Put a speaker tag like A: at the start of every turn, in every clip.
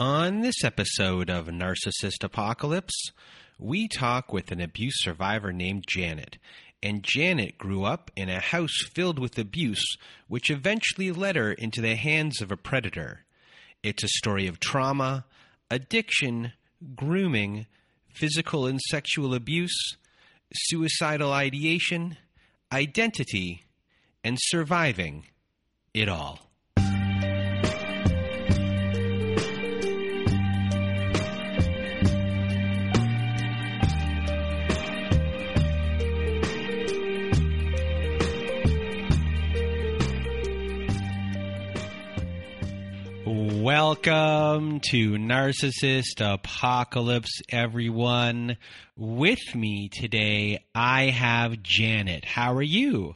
A: On this episode of Narcissist Apocalypse, we talk with an abuse survivor named Janet. And Janet grew up in a house filled with abuse, which eventually led her into the hands of a predator. It's a story of trauma, addiction, grooming, physical and sexual abuse, suicidal ideation, identity, and surviving it all. Welcome to Narcissist Apocalypse, everyone. With me today, I have Janet. How are you?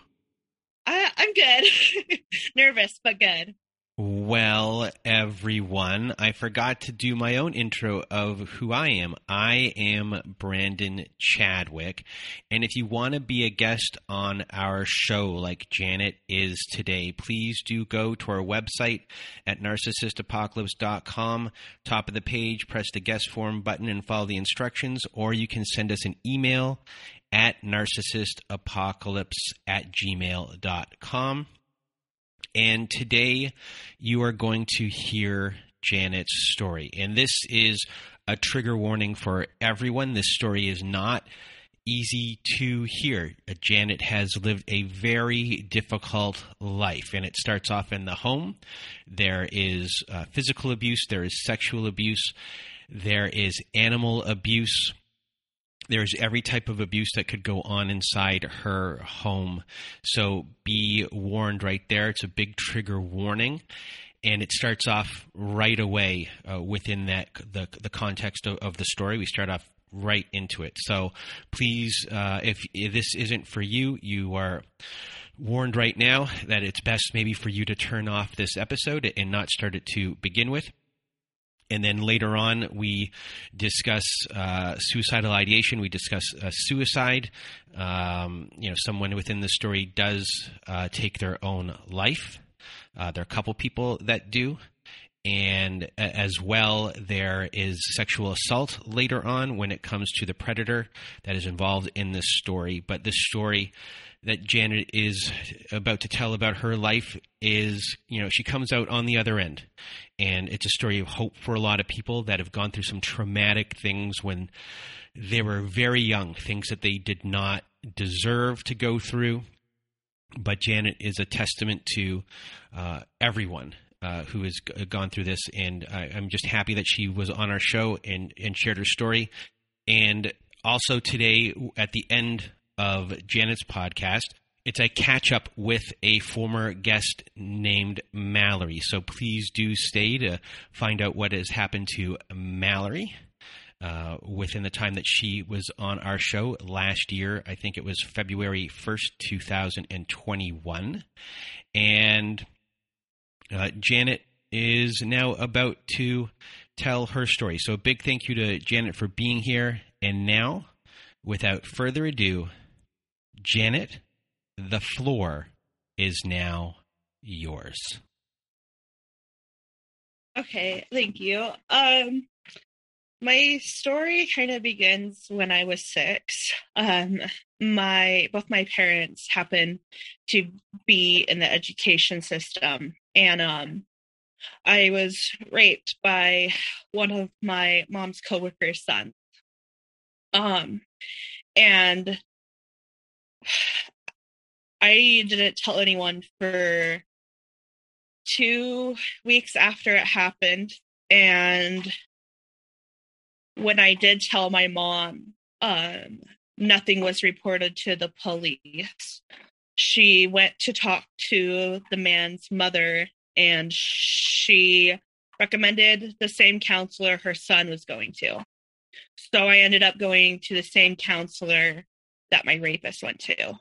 B: I, I'm good. Nervous, but good.
A: Well, everyone, I forgot to do my own intro of who I am. I am Brandon Chadwick. And if you want to be a guest on our show like Janet is today, please do go to our website at narcissistapocalypse.com. Top of the page, press the guest form button and follow the instructions, or you can send us an email at narcissistapocalypse at gmail.com. And today you are going to hear Janet's story. And this is a trigger warning for everyone. This story is not easy to hear. Janet has lived a very difficult life, and it starts off in the home. There is uh, physical abuse, there is sexual abuse, there is animal abuse there's every type of abuse that could go on inside her home. So be warned right there. It's a big trigger warning. And it starts off right away uh, within that the the context of, of, the story. We start off right into it. So please, uh, if, if this isn't for you, you are warned right now that it's best maybe for you to turn off this episode and not start it to begin with and then later on we discuss uh, suicidal ideation. We discuss uh, suicide. Um, you know, someone within the story does uh, take their own life. Uh, there are a couple people that do, and as well there is sexual assault later on when it comes to the predator that is involved in this story. But this story that Janet is about to tell about her life is, you know, she comes out on the other end. And it's a story of hope for a lot of people that have gone through some traumatic things when they were very young, things that they did not deserve to go through. But Janet is a testament to uh, everyone uh, who has gone through this, and I, am just happy that she was on our show and, and shared her story. And also today, at the end of Janet's podcast. It's a catch up with a former guest named Mallory. So please do stay to find out what has happened to Mallory. Uh, within the time that she was on our show last year. I think it was February 1st, 2021. And uh, Janet is now about to tell her story. So, a big thank you to Janet for being here. And now, without further ado, Janet, the floor is now yours.
B: Okay, thank you. Um my story kind of begins when I was 6. Um my both my parents happened to be in the education system and um I was raped by one of my mom's coworkers' sons. Um, and I didn't tell anyone for two weeks after it happened. And when I did tell my mom, um, nothing was reported to the police. She went to talk to the man's mother, and she recommended the same counselor her son was going to. So I ended up going to the same counselor that my rapist went to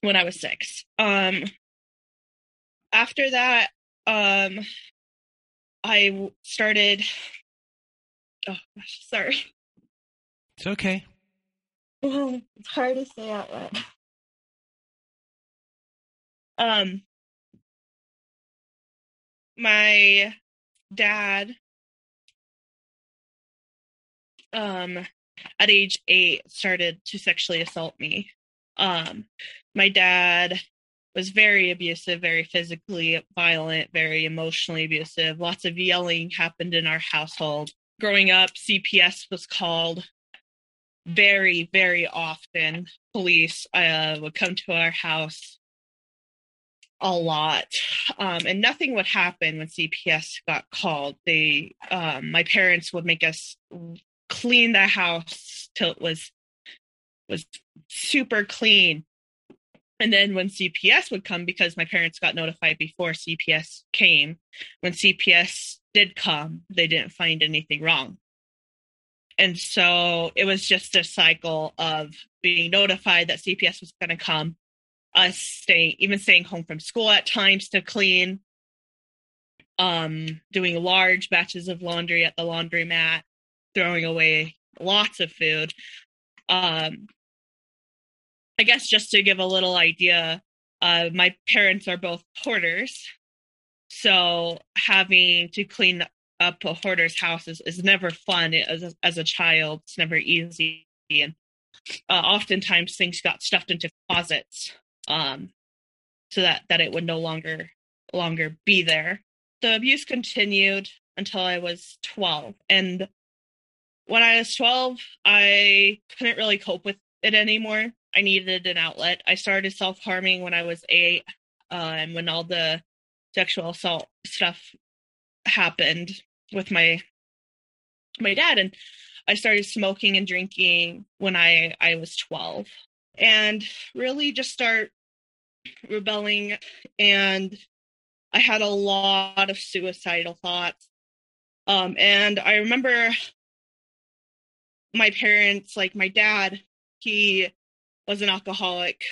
B: when I was six. Um, after that, um, I started. Oh, gosh, sorry.
A: It's okay.
B: it's hard to say out loud. Um, my dad, um, at age eight, started to sexually assault me. Um, my dad was very abusive, very physically violent, very emotionally abusive. Lots of yelling happened in our household. Growing up, CPS was called very, very often. Police uh, would come to our house a lot, um, and nothing would happen when CPS got called. They, um, my parents would make us clean the house till it was was super clean and then when CPS would come, because my parents got notified before CPS came, when CPS did come, they didn't find anything wrong. And so it was just a cycle of being notified that CPS was going to come, us staying, even staying home from school at times to clean, um, doing large batches of laundry at the laundromat, throwing away lots of food. Um, I guess just to give a little idea, uh, my parents are both porters. So having to clean up a hoarder's house is, is never fun as a, as a child. It's never easy. And uh, oftentimes things got stuffed into closets um, so that, that it would no longer longer be there. The abuse continued until I was 12. And when I was 12, I couldn't really cope with it anymore. I needed an outlet. I started self harming when I was eight, uh, and when all the sexual assault stuff happened with my my dad, and I started smoking and drinking when I I was twelve, and really just start rebelling. And I had a lot of suicidal thoughts. Um, and I remember my parents, like my dad, he was an alcoholic.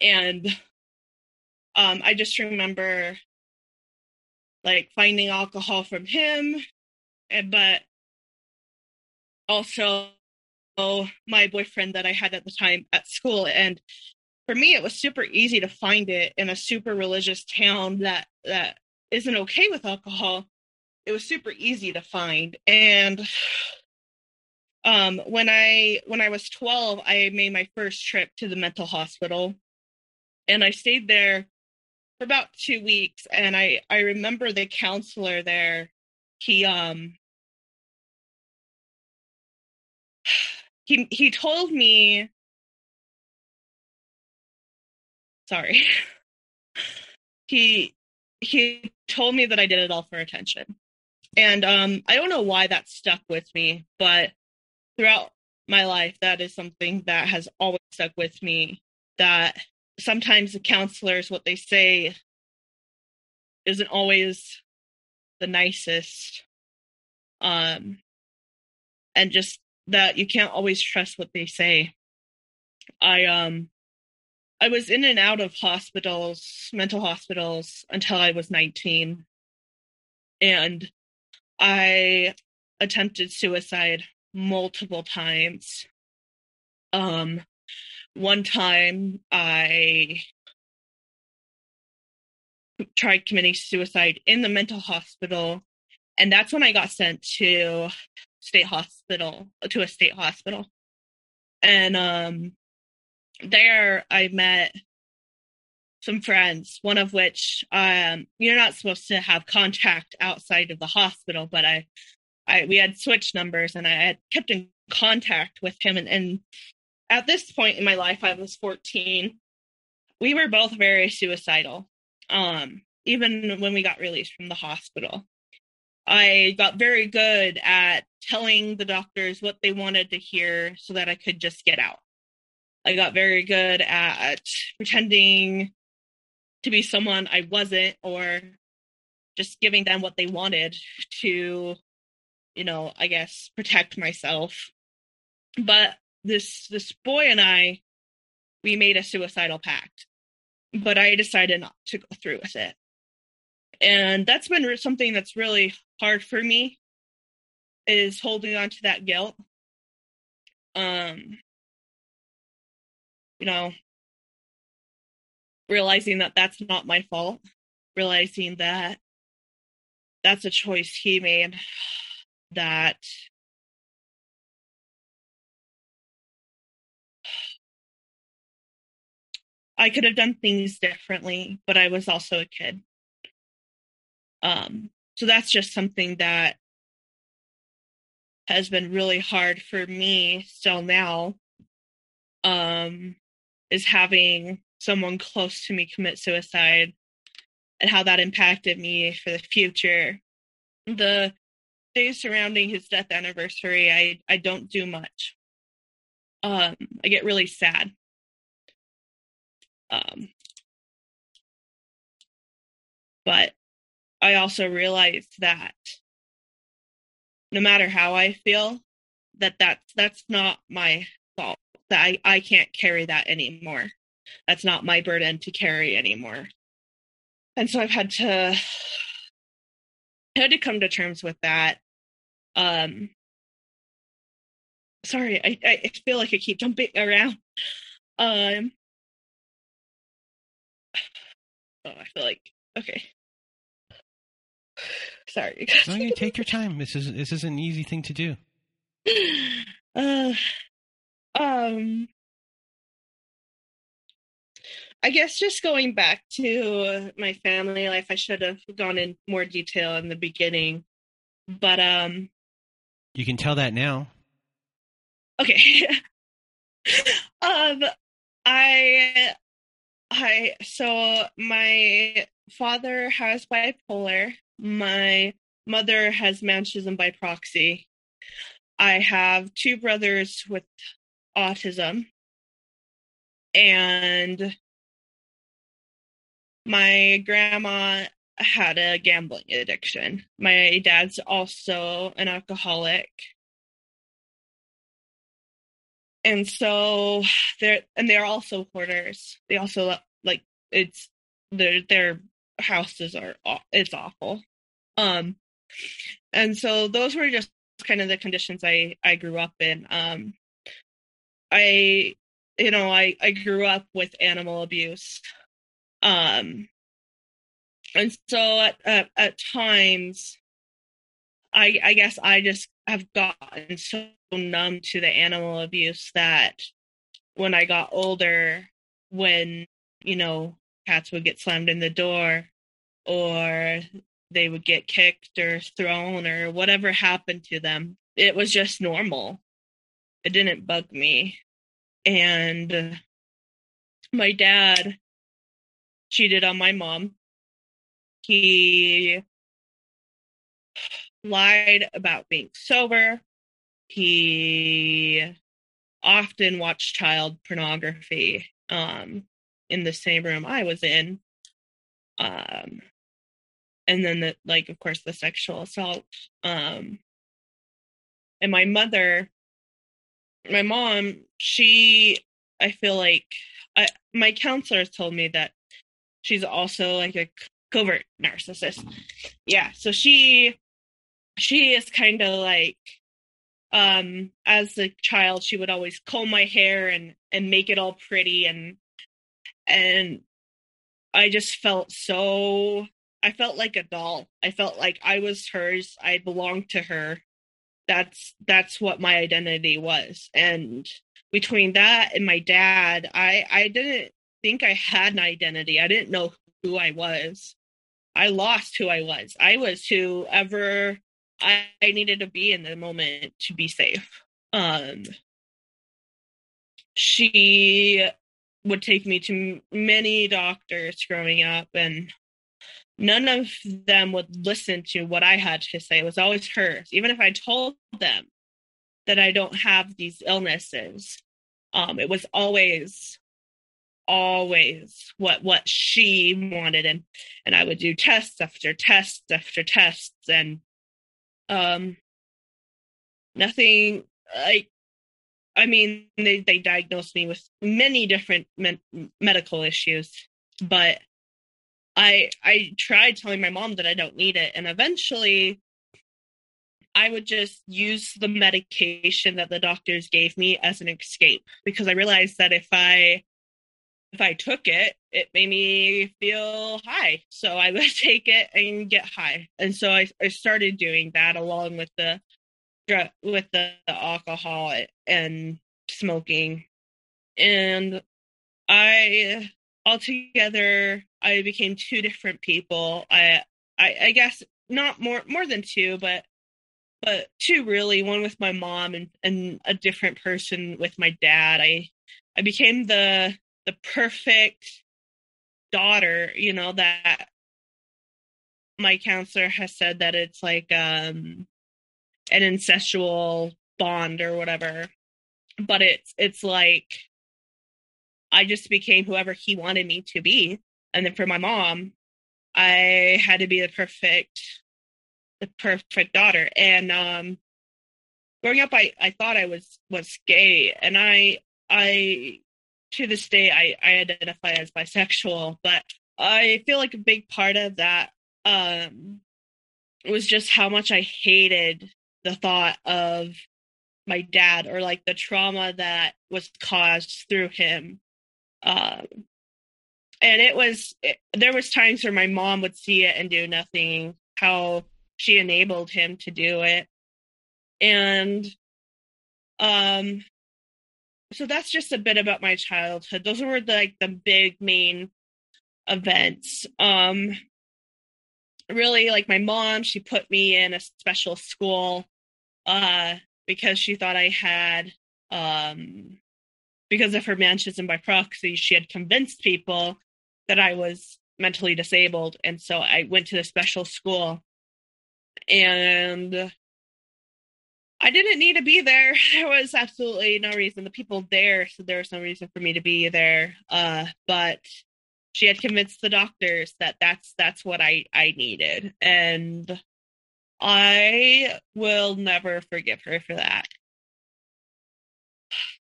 B: And um, i just remember like finding alcohol from him and but also my boyfriend that i had at the time at school. And for me it was super easy to find it in a super religious town that that isn't okay with alcohol. It was super easy to find. And um, when I when I was 12, I made my first trip to the mental hospital, and I stayed there for about two weeks. And I I remember the counselor there. He um he he told me sorry he he told me that I did it all for attention. And um I don't know why that stuck with me, but throughout my life, that is something that has always stuck with me. That sometimes the counselors, what they say, isn't always the nicest. Um, and just that you can't always trust what they say. I um I was in and out of hospitals, mental hospitals until I was 19. And I attempted suicide multiple times. Um, one time I tried committing suicide in the mental hospital, and that's when I got sent to state hospital to a state hospital. And um, there I met some friends, one of which um, you're not supposed to have contact outside of the hospital, but I I we had switched numbers and I had kept in contact with him. And, and at this point in my life I was 14 we were both very suicidal um even when we got released from the hospital. I got very good at telling the doctors what they wanted to hear so that I could just get out. I got very good at pretending to be someone I wasn't or just giving them what they wanted to, you know, I guess protect myself. But this this boy and I we made a suicidal pact. But I decided not to go through with it and that's been something that's really hard for me is holding on to that guilt um you know realizing that that's not my fault realizing that that's a choice he made that I could have done things differently, but I was also a kid. Um, so that's just something that has been really hard for me still now. Um, is having someone close to me commit suicide and how that impacted me for the future. The days surrounding his death anniversary, I, I don't do much. Um, I get really sad. Um, but I also realized that no matter how I feel, that that's that's not my fault. That I, I can't carry that anymore. That's not my burden to carry anymore. And so I've had to I had to come to terms with that. Um sorry, I, I feel like I keep jumping around. Um oh, I feel like okay. Sorry.
A: no, you take your time. This is this is an easy thing to do.
B: Uh, um, I guess just going back to my family life, I should have gone in more detail in the beginning, but um,
A: you can tell that now.
B: Okay. um, I, I so my father has bipolar my mother has Munchausen by proxy. I have two brothers with autism. And my grandma had a gambling addiction. My dad's also an alcoholic. And so they're and they're also hoarders. They also like it's their their houses are it's awful. Um, and so those were just kind of the conditions I I grew up in. Um, I you know I I grew up with animal abuse. Um, and so at at, at times, I I guess I just have gotten so numb to the animal abuse that when I got older, when you know cats would get slammed in the door or they would get kicked or thrown or whatever happened to them. It was just normal. It didn't bug me. And my dad cheated on my mom. He lied about being sober. He often watched child pornography um, in the same room I was in. Um, and then the like of course the sexual assault um and my mother my mom she i feel like I, my counselors told me that she's also like a covert narcissist yeah so she she is kind of like um as a child she would always comb my hair and and make it all pretty and and i just felt so I felt like a doll. I felt like I was hers. I belonged to her. That's that's what my identity was. And between that and my dad, I I didn't think I had an identity. I didn't know who I was. I lost who I was. I was whoever I, I needed to be in the moment to be safe. Um, she would take me to many doctors growing up, and none of them would listen to what I had to say. It was always hers. Even if I told them that I don't have these illnesses, um, it was always always what what she wanted. And and I would do tests after tests after tests. And um nothing like I mean, they, they diagnosed me with many different me- medical issues, but I I tried telling my mom that I don't need it, and eventually, I would just use the medication that the doctors gave me as an escape because I realized that if I if I took it, it made me feel high. So I would take it and get high, and so I I started doing that along with the with the, the alcohol and smoking. And i altogether i became two different people. I, I i guess not more more than two but but two really one with my mom and and a different person with my dad. I i became the the perfect daughter you know that my counselor has said that it's like um an incestual bond or whatever. But it's it's like i just became whoever he wanted me to be. And then for my mom i had to be the perfect the perfect daughter. And um growing up i i thought i was was gay. And i i to this day i i identify as bisexual but i feel like a big part of that um was just how much i hated the thought of my dad or like the trauma that was caused through him. Um and it was it, there was times where my mom would see it and do nothing how she enabled him to do it. And um so that's just a bit about my childhood. Those were the, like the big main events. Um really like my mom she put me in a special school uh because she thought I had um because of her Munchausen by proxy she had convinced people that I was mentally disabled and so I went to the special school. And I didn't need to be there. There was absolutely no reason. The people there said there was no reason for me to be there. Uh, but she had convinced the doctors that that's that's what I I needed, and I will never forgive her for that.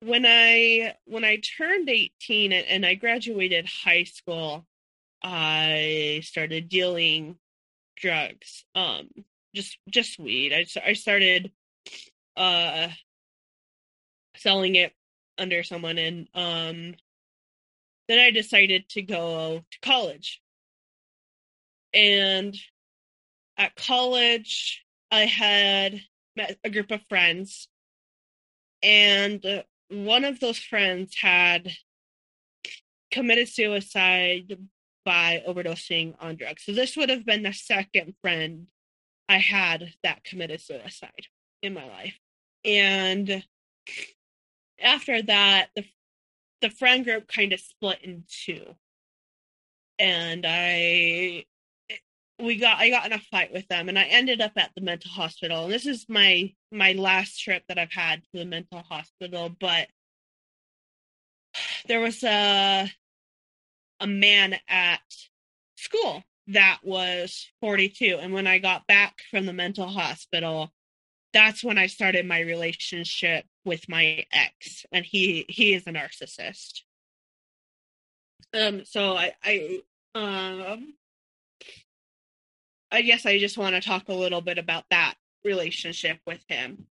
B: When I when I turned 18 and, and I graduated high school, I started dealing drugs. Um just just weed. I I started uh selling it under someone and um then I decided to go to college. And at college, I had met a group of friends, and one of those friends had committed suicide by overdosing on drugs. So this would have been the second friend I had that committed suicide in my life. And after that, the the friend group kind of split in two. And I we got I got in a fight with them and I ended up at the mental hospital. And this is my my last trip that I've had to the mental hospital, but there was a a man at school that was 42 and when I got back from the mental hospital that's when I started my relationship with my ex and he he is a narcissist. Um so I I um I guess I just want to talk a little bit about that relationship with him.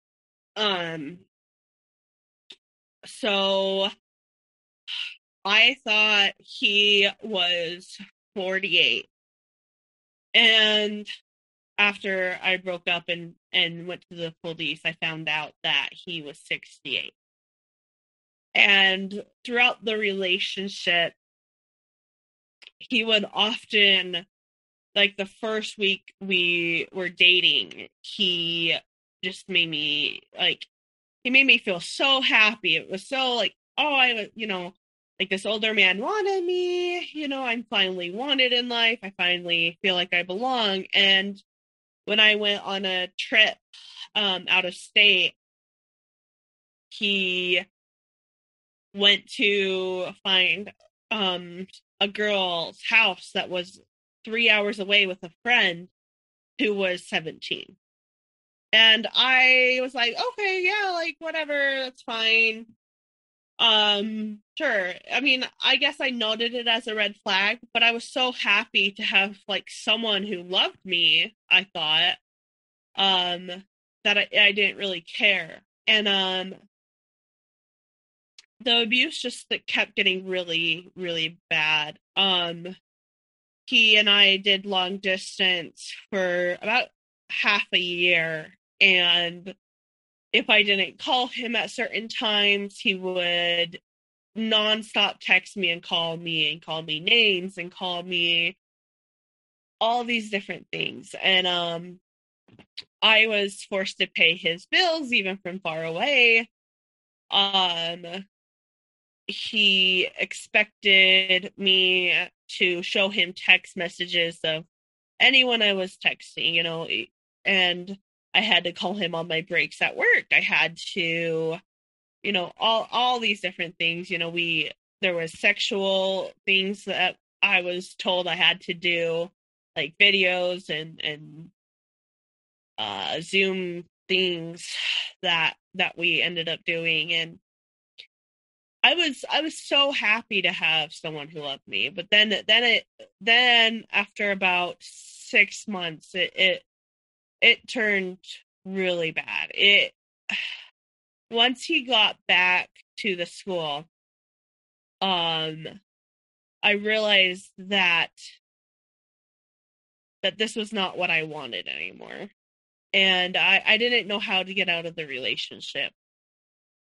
B: Um so I thought he was 48. And after I broke up and and went to the police, I found out that he was 68. And throughout the relationship, he would often like the first week we were dating, he just made me like he made me feel so happy. It was so like, oh, I was, you know, like this older man wanted me, you know, I'm finally wanted in life. I finally feel like I belong. And when I went on a trip um out of state, he went to find um a girl's house that was three hours away with a friend who was 17. And I was like, okay, yeah, like whatever, that's fine. Um, sure. I mean, I guess I noted it as a red flag, but I was so happy to have like someone who loved me, I thought, um, that I, I didn't really care. And um the abuse just that kept getting really, really bad. Um he and I did long distance for about half a year. And if I didn't call him at certain times, he would nonstop text me and call me and call me names and call me all these different things. And um I was forced to pay his bills even from far away. Um he expected me to show him text messages of anyone I was texting, you know, and I had to call him on my breaks at work. I had to, you know, all all these different things. You know, we there was sexual things that I was told I had to do, like videos and and uh Zoom things that that we ended up doing and I was I was so happy to have someone who loved me, but then then it then after about six months it it, it turned really bad. It once he got back to the school, um, I realized that that this was not what I wanted anymore, and I I didn't know how to get out of the relationship.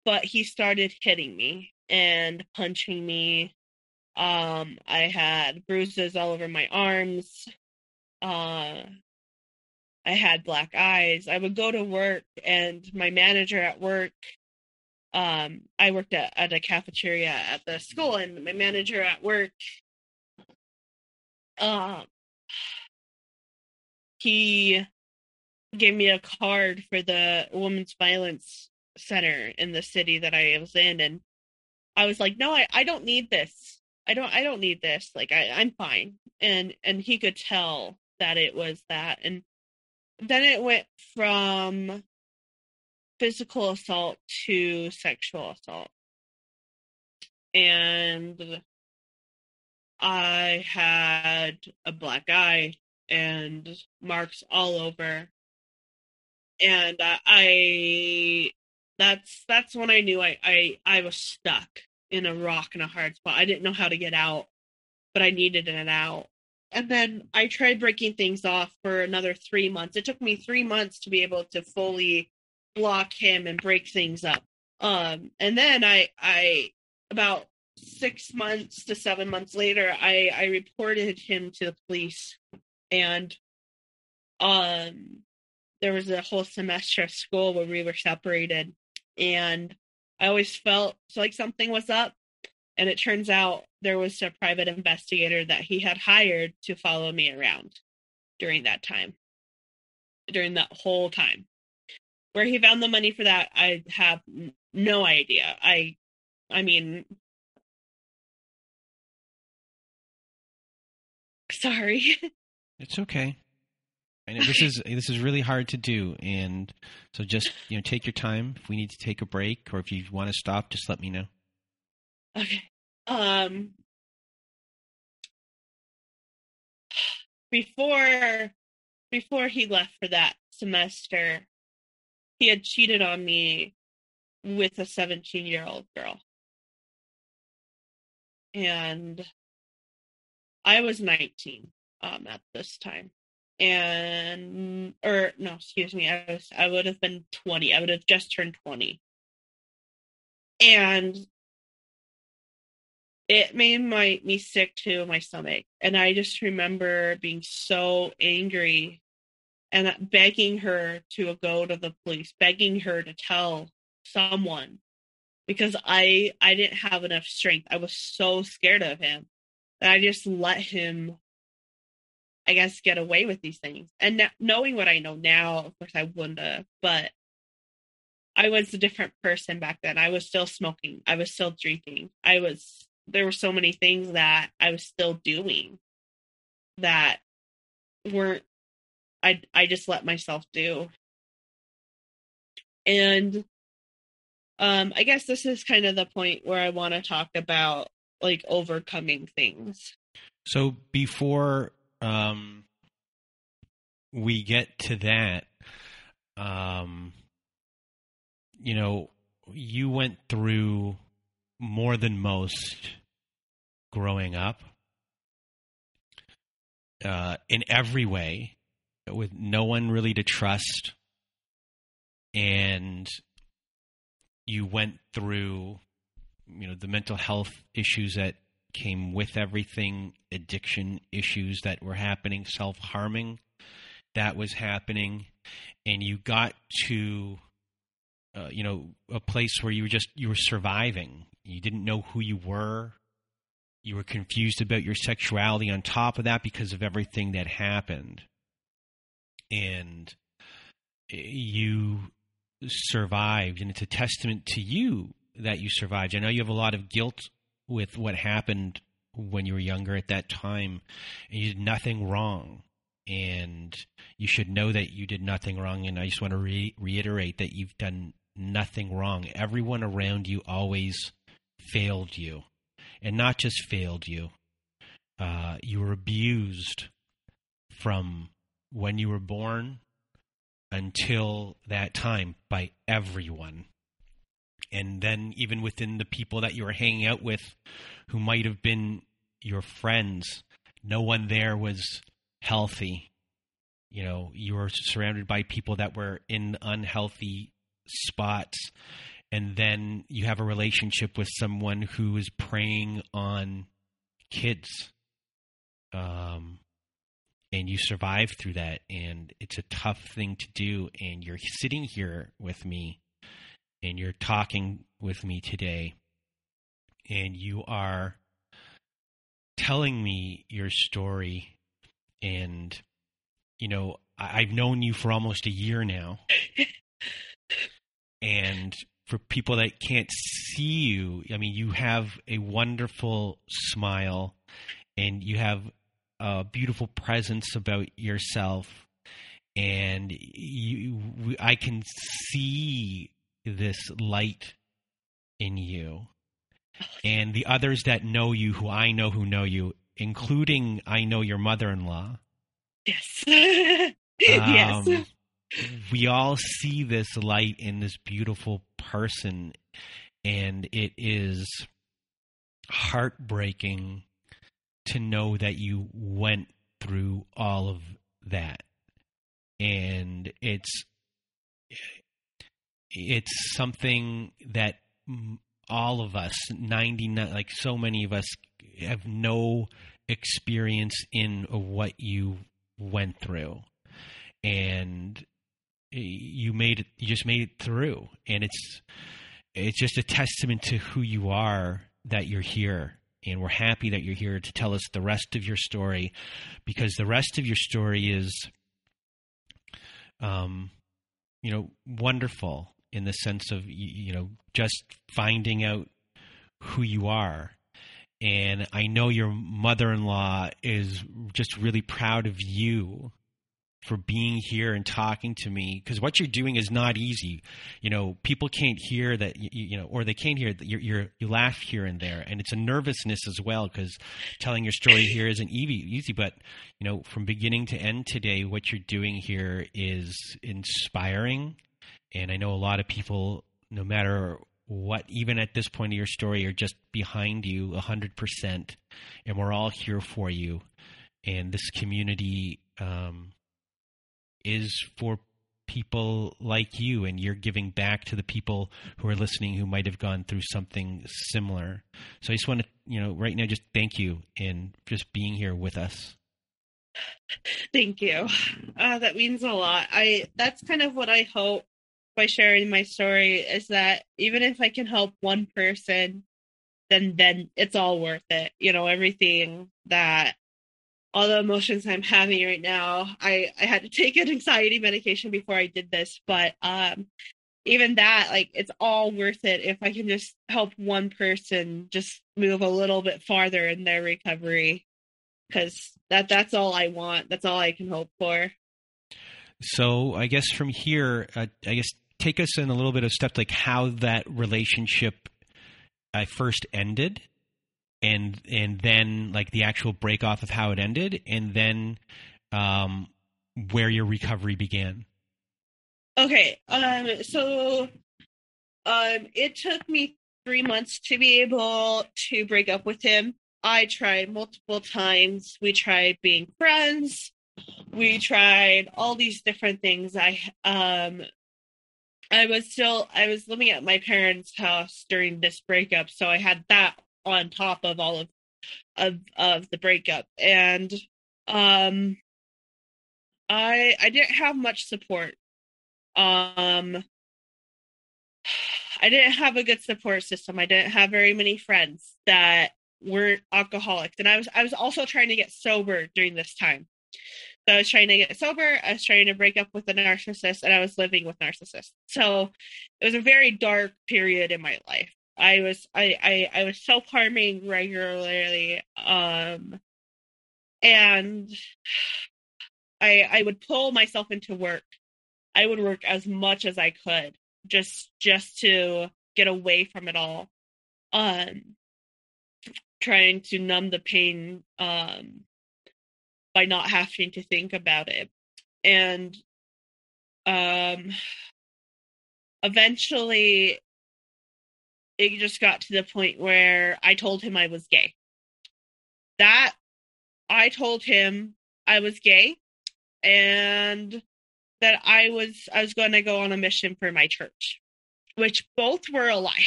B: But he started hitting me and punching me. Um, I had bruises all over my arms. Uh, I had black eyes. I would go to work, and my manager at work, um, I worked at, at a cafeteria at the school, and my manager at work, uh, he gave me a card for the women's violence center in the city that I was in, and I was like, no, I, I don't need this. I don't I don't need this. Like I, I'm fine. And and he could tell that it was that. And then it went from physical assault to sexual assault. And I had a black eye and marks all over. And I that's that's when I knew I, I I was stuck in a rock and a hard spot. I didn't know how to get out, but I needed it out. And then I tried breaking things off for another three months. It took me three months to be able to fully block him and break things up. Um, and then I I about six months to seven months later, I I reported him to the police, and um, there was a whole semester of school where we were separated, and I always felt like something was up. And it turns out there was a private investigator that he had hired to follow me around during that time, during that whole time. Where he found the money for that, I have no idea. I, I mean, sorry.
A: It's okay. I know this is this is really hard to do, and so just you know take your time. If we need to take a break, or if you want to stop, just let me know.
B: Okay. Um. Before, before he left for that semester, he had cheated on me with a 17 year old girl. And I was 19 um, at this time and or no, excuse me, I was I would have been 20. I would have just turned 20. And it made my me sick to my stomach. And i just remember being so angry and begging her to go to the police begging her to tell someone because i i didn't have enough strength. I was so scared of him that i just let him i guess get away with these things. And now, knowing what i know now of course i wouldn't have but i was a different person back then. I was still smoking. I was still drinking. I was there were so many things that I was still doing that weren't I I just let myself do. And um I guess this is kind of the point where I want to talk about like overcoming things.
A: So before um we get to that um you know you went through more than most growing up uh, in every way, with no one really to trust, and you went through, you know, the mental health issues that came with everything, addiction issues that were happening, self harming that was happening, and you got to uh, you know a place where you were just you were surviving you didn't know who you were. You were confused about your sexuality on top of that because of everything that happened. And eh, you survived. And it's a testament to you that you survived. I know you have a lot of guilt with what happened when you were younger at that time, and you did nothing wrong. And you should know that you did nothing wrong. And I just want to re- reiterate that you've done nothing wrong. Everyone around you always failed you, and not just failed you, uh, you were abused from when you were born until that time by everyone. And then, even within the people that you were hanging out with who might have been your friends, no one there was healthy. You know, you were surrounded by people that were in unhealthy spots and then you have a relationship with someone who is preying on kids um, and you survive through that and it's a tough thing to do and you're sitting here with me and you're talking with me today and you are telling me your story and you know I- i've known you for almost a year now. And for people that can't see you, I mean, you have a wonderful smile and you have a beautiful presence about yourself. And you, I can see this light in you. And the others that know you, who I know who know you, including I know your mother in law.
B: Yes.
A: um, yes we all see this light in this beautiful person and it is heartbreaking to know that you went through all of that. And it's it's something that all of us 99 like so many of us have no experience in what you went through. And you made it you just made it through. And it's it's just a testament to who you are that you're here. And we're happy that you're here to tell us the rest of your story because the rest of your story is um you know wonderful in the sense of you know just finding out who you are. And I know your mother-in-law is just really proud of you for being here and talking to me because what you're doing is not easy. You know, people can't hear that, you, you know, or they can't hear that you're, you're, you laugh here and there, and it's a nervousness as well because telling your story here isn't easy. Easy, but you know, from beginning to end today, what you're doing here is inspiring, and I know a lot of people, no matter what, even at this point of your story, are just behind you hundred percent, and we're all here for you. And this community um, is for people like you and you're giving back to the people who are listening who might have gone through something similar. So I just want to, you know, right now just thank you in just being here with us.
B: Thank you. Uh, that means a lot. I that's kind of what I hope by sharing my story is that even if I can help one person, then then it's all worth it. You know, everything that all the emotions I'm having right now. I I had to take an anxiety medication before I did this, but um even that like it's all worth it if I can just help one person just move a little bit farther in their recovery cuz that that's all I want. That's all I can hope for.
A: So, I guess from here, uh, I guess take us in a little bit of steps like how that relationship I uh, first ended and and then like the actual break off of how it ended and then um where your recovery began.
B: Okay um so um it took me three months to be able to break up with him. I tried multiple times. We tried being friends. We tried all these different things. I um i was still i was living at my parents house during this breakup so i had that on top of all of of of the breakup. And um i i didn't have much support. Um i didn't have a good support system. I didn't have very many friends that weren't alcoholics and i was i was also trying to get sober during this time. So i was trying to get sober i was trying to break up with a narcissist and i was living with narcissists. So it was a very dark period in my life I was I I, I was self harming regularly, um, and I I would pull myself into work. I would work as much as I could just just to get away from it all. Um, trying to numb the pain um by not having to think about it, and um eventually it just got to the point where I told him I was gay. That I told him I was gay and that I was I was going to go on a mission for my church, which both were a lie.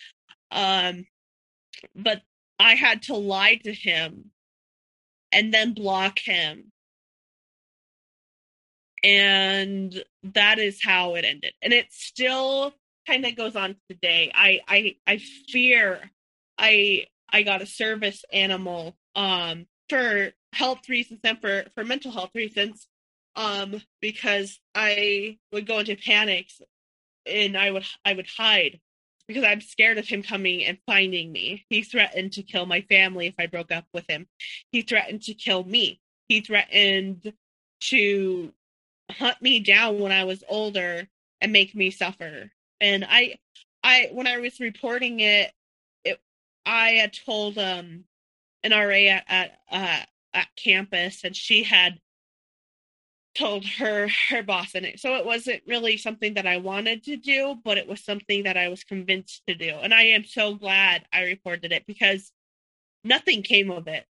B: um but I had to lie to him and then block him. And that is how it ended. And it's still kind of goes on today. I I I fear I I got a service animal um for health reasons and for for mental health reasons um because I would go into panics and I would I would hide because I'm scared of him coming and finding me. He threatened to kill my family if I broke up with him. He threatened to kill me. He threatened to hunt me down when I was older and make me suffer and I I when I was reporting it, it I had told um an RA at at, uh, at campus, and she had told her her boss and it so it wasn't really something that I wanted to do but it was something that I was convinced to do and I am so glad I reported it because nothing came of it.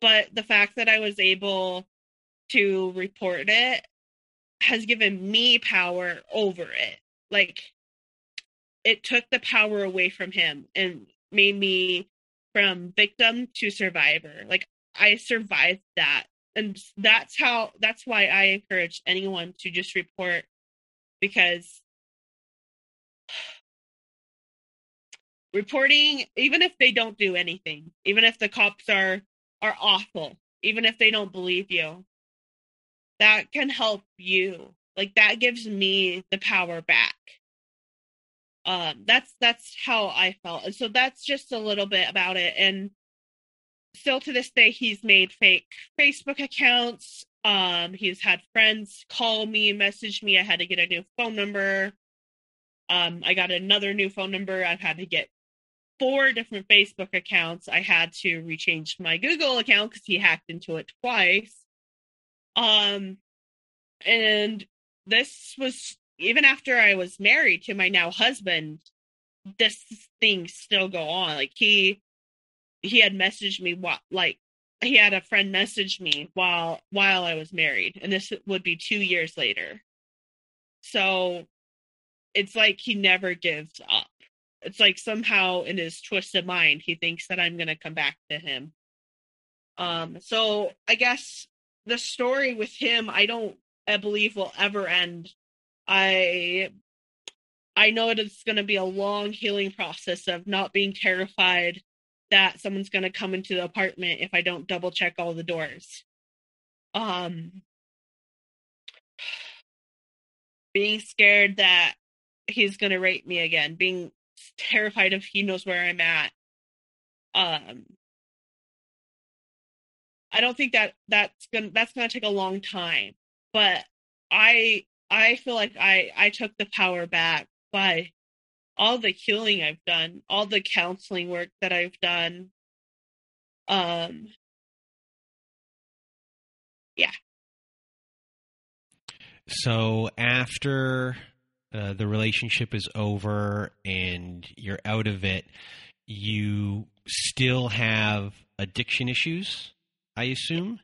B: But the fact that I was able to report it has given me power over it. Like it took the power away from him and made me from victim to survivor. Like I survived that. And that's how that's why I encourage anyone to just report because reporting even if they don't do anything, even if the cops are are awful, even if they don't believe you, that can help you. Like that gives me the power back um that's that's how i felt. And so that's just a little bit about it. And still to this day he's made fake facebook accounts. Um he's had friends call me message me. I had to get a new phone number. Um i got another new phone number. I've had to get four different facebook accounts. I had to rechange my google account because he hacked into it twice. Um and this was even after I was married to my now husband, this thing still go on. Like he he had messaged me what like he had a friend message me while while I was married, and this would be two years later. so it's like he never gives up. It's like somehow in his twisted mind he thinks that I'm to come back to him. Um so I guess the story with him I don't I believe will ever end. I I know it's going to be a long healing process of not being terrified that someone's going to come into the apartment if I don't double check all the doors. Um being scared that he's going to rape me again, being terrified if he knows where I'm at. Um I don't think that that's going to that's going to take a long time, but I I feel like I I took the power back by all the healing I've done, all the counseling work that I've done. Um yeah.
A: So after uh, the relationship is over and you're out of it, you still have addiction issues, I assume,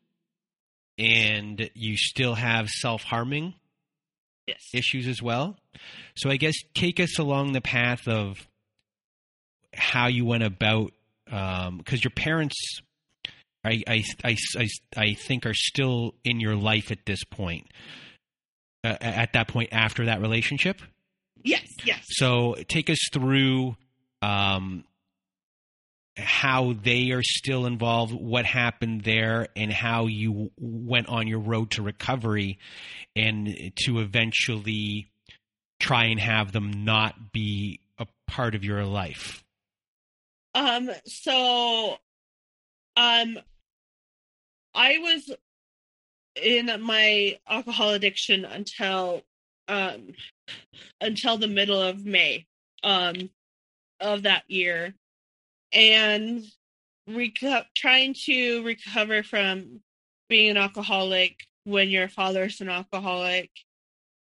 A: and you still have self harming
B: yes.
A: issues as well. So I guess take us along the path of how you went about um because um, your parents I, I, I, I, I think are still in your life at this point uh, at that point after that relationship
B: yes yes
A: so take us through um, how they are still involved, what happened there, and how you went on your road to recovery and to eventually try and have them not be a part of your life.
B: Um, so, um, I was in my alcohol addiction until, um, until the middle of May, um, of that year and reco- trying to recover from being an alcoholic when your father's an alcoholic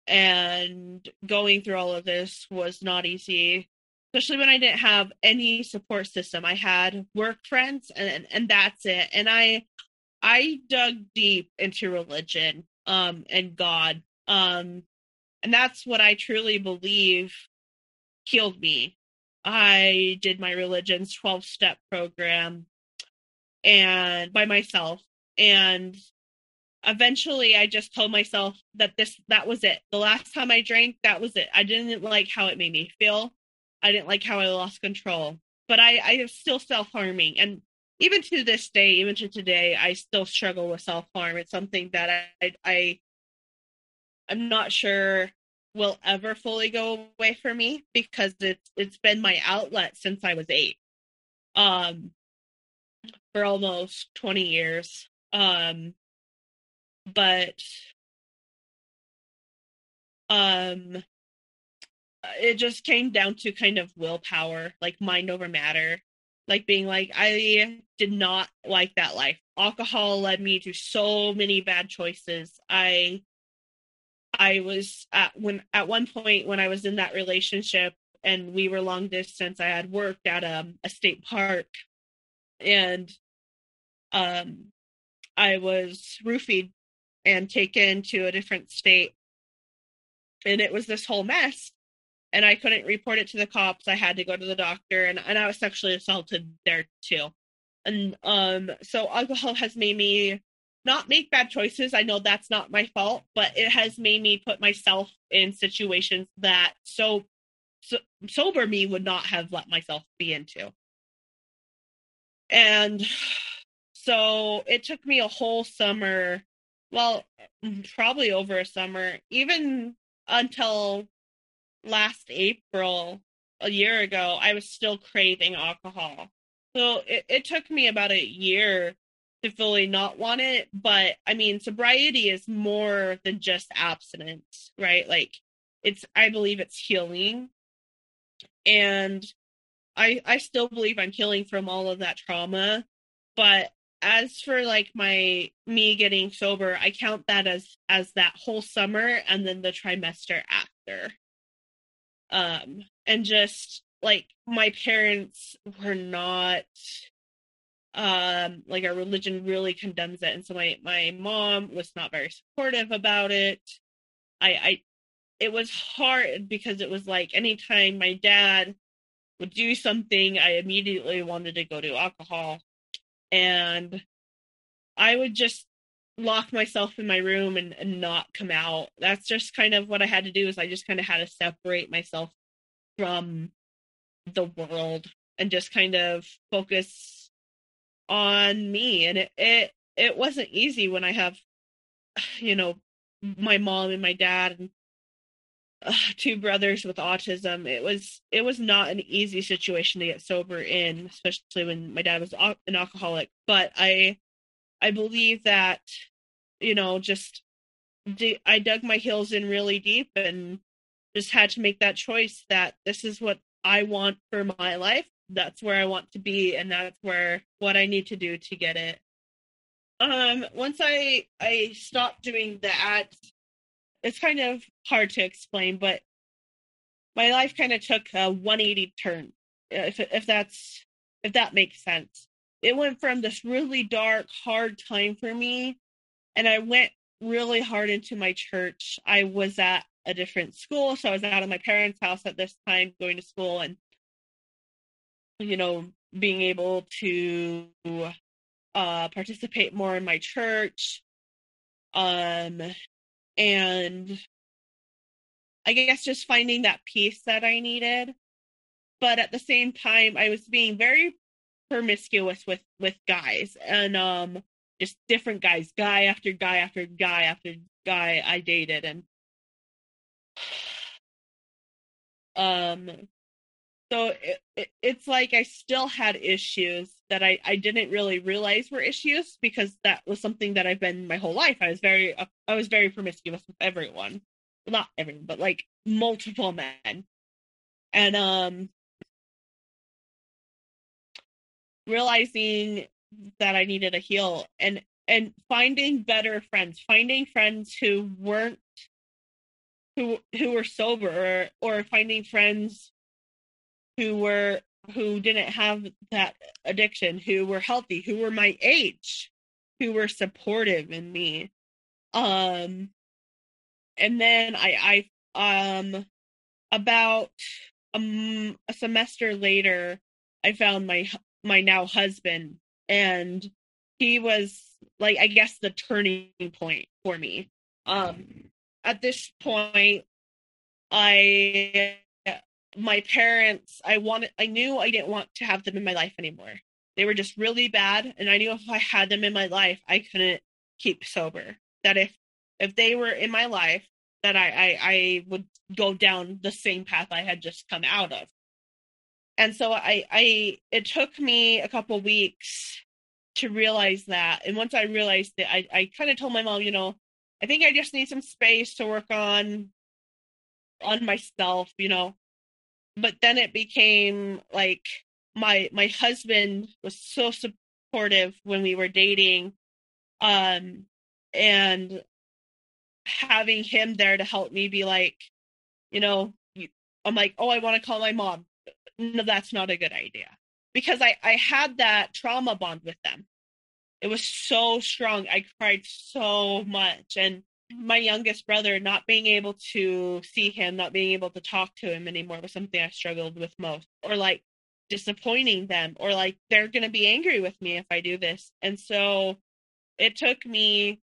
B: and going through all of this was not easy especially when i didn't have any support system. I had work friends and and that's it. And i i dug deep into religion um and god um and that's what i truly believe healed me I did my religion's 12 step program and by myself. And eventually I just told myself that this, that was it. The last time I drank, that was it. I didn't like how it made me feel. I didn't like how I lost control, but I, I am still self harming. And even to this day, even to today, I still struggle with self harm. It's something that I, I, I'm not sure will ever fully go away for me because it's it's been my outlet since I was eight. Um for almost 20 years. Um but um it just came down to kind of willpower, like mind over matter. Like being like, I did not like that life. Alcohol led me to so many bad choices. I I was at when at one point when I was in that relationship and we were long distance, I had worked at um, a state park and um I was roofied and taken to a different state. And it was this whole mess. And I couldn't report it to the cops. I had to go to the doctor and, and I was sexually assaulted there too. And um so alcohol has made me not make bad choices. I know that's not my fault, but it has made me put myself in situations that so, so sober me would not have let myself be into. And so it took me a whole summer, well, probably over a summer, even until last April, a year ago, I was still craving alcohol. So it, it took me about a year fully not want it. But I mean, sobriety is more than just abstinence, right? Like it's, I believe it's healing. And I, I still believe I'm healing from all of that trauma. But as for like my me getting sober, I count that as as that whole summer and then the trimester after. Um and just like my parents were not um like our religion really condemns it and so my my mom was not very supportive about it i i it was hard because it was like anytime my dad would do something, I immediately wanted to go to alcohol. And I would just lock myself in my room and, and not come out. That's just kind of what I had to do is I just kind of had to separate myself from the world and just kind of focus on me. And it it, it wasn't easy when I have you know my mom and my dad and uh, two brothers with autism it was it was not an easy situation to get sober in especially when my dad was an alcoholic but i i believe that you know just i dug my heels in really deep and just had to make that choice that this is what i want for my life that's where i want to be and that's where what i need to do to get it um once i i stopped doing that it's kind of hard to explain, but my life kind of took a 180 turn, if if that's if that makes sense. It went from this really dark, hard time for me, and I went really hard into my church. I was at a different school, so I was out of my parents' house at this time, going to school, and you know, being able to uh, participate more in my church, um, and I guess just finding that peace that I needed. But at the same time, I was being very promiscuous with with guys and um just different guys, guy after guy after guy after guy I dated and um so it, it, it's like I still had issues that I, I didn't really realize were issues because that was something that I've been my whole life. I was very uh, I was very promiscuous with everyone, well, not everyone, but like multiple men, and um, realizing that I needed a heal and and finding better friends, finding friends who weren't who who were sober or, or finding friends who were who didn't have that addiction, who were healthy, who were my age, who were supportive in me. Um and then I I um about um, a semester later I found my my now husband and he was like I guess the turning point for me. Um at this point I my parents, I wanted, I knew I didn't want to have them in my life anymore. They were just really bad, and I knew if I had them in my life, I couldn't keep sober. That if if they were in my life, that I I, I would go down the same path I had just come out of. And so I I it took me a couple weeks to realize that. And once I realized that, I I kind of told my mom, you know, I think I just need some space to work on on myself, you know but then it became like my my husband was so supportive when we were dating um and having him there to help me be like you know i'm like oh i want to call my mom. No that's not a good idea because i i had that trauma bond with them. It was so strong. I cried so much and my youngest brother not being able to see him, not being able to talk to him anymore was something I struggled with most. Or like disappointing them, or like they're going to be angry with me if I do this. And so it took me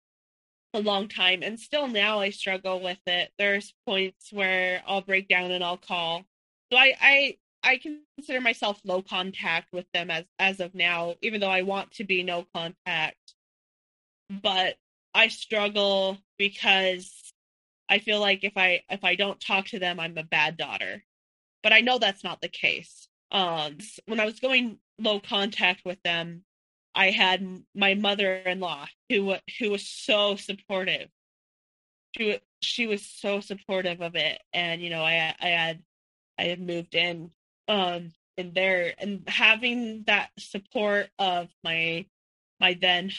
B: a long time and still now I struggle with it. There's points where I'll break down and I'll call. So I I I consider myself low contact with them as as of now, even though I want to be no contact. But I struggle because I feel like if I if I don't talk to them, I'm a bad daughter. But I know that's not the case. Um, when I was going low contact with them, I had my mother-in-law who who was so supportive. She she was so supportive of it, and you know I I had I had moved in um in there and having that support of my my then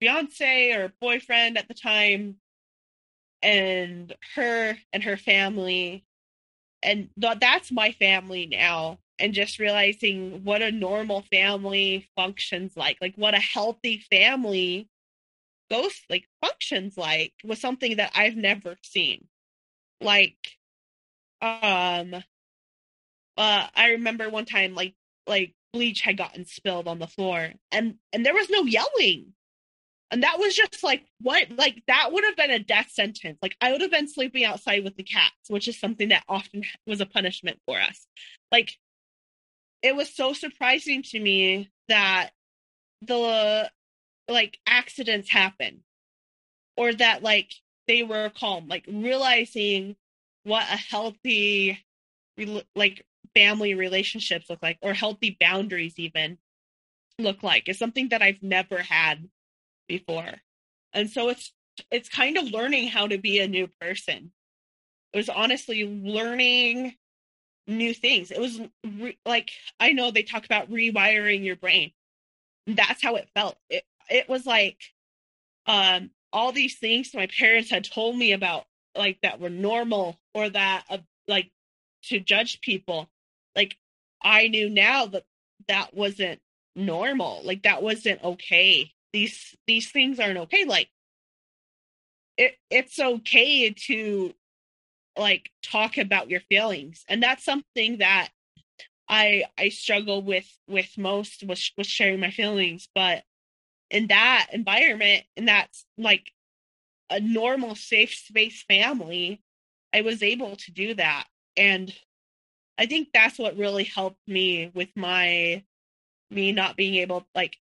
B: fiance or boyfriend at the time and her and her family and th- that's my family now and just realizing what a normal family functions like like what a healthy family goes like functions like was something that i've never seen like um uh I remember one time like like bleach had gotten spilled on the floor and and there was no yelling. And that was just like what like that would have been a death sentence. Like I would have been sleeping outside with the cats, which is something that often was a punishment for us. Like it was so surprising to me that the like accidents happen or that like they were calm like realizing what a healthy like family relationships look like or healthy boundaries even look like is something that I've never had before. And so it's it's kind of learning how to be a new person. It was honestly learning new things. It was re- like I know they talk about rewiring your brain. That's how it felt. It it was like um all these things my parents had told me about like that were normal or that uh, like to judge people like i knew now that that wasn't normal like that wasn't okay these these things aren't okay like it it's okay to like talk about your feelings. And that's something that i i struggle with with most was was sharing my feelings. But in that environment and that's like a normal safe space family i was able to do that. And i think that's what really helped me with my me not being able like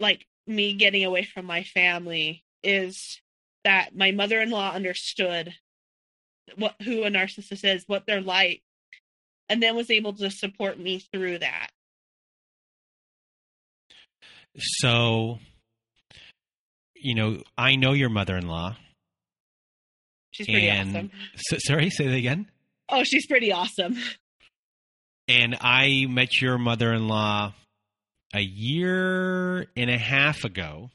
B: like me getting away from my family is that my mother-in-law understood what who a narcissist is what they're like and then was able to support me through that
A: so you know i know your mother-in-law
B: She's pretty awesome. So,
A: sorry, say that again.
B: Oh, she's pretty awesome.
A: And I met your mother in law a year and a half ago.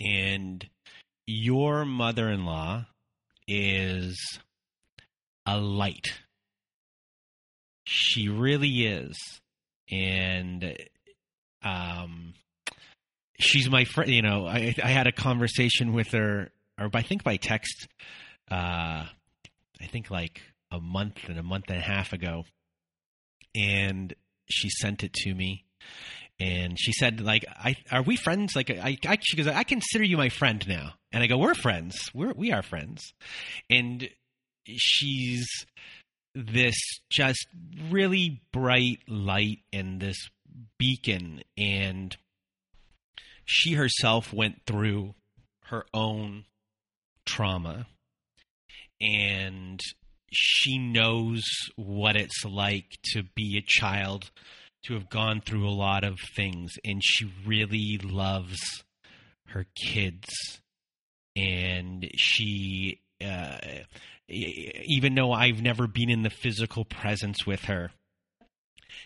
A: And your mother in law is a light. She really is. And um she's my friend you know I I had a conversation with her or I think by text, uh, I think like a month and a month and a half ago, and she sent it to me, and she said like, "I are we friends?" Like, I, I she goes, "I consider you my friend now," and I go, "We're friends. We're we are friends," and she's this just really bright light and this beacon and she herself went through her own trauma and she knows what it's like to be a child to have gone through a lot of things and she really loves her kids. And she uh, even though I've never been in the physical presence with her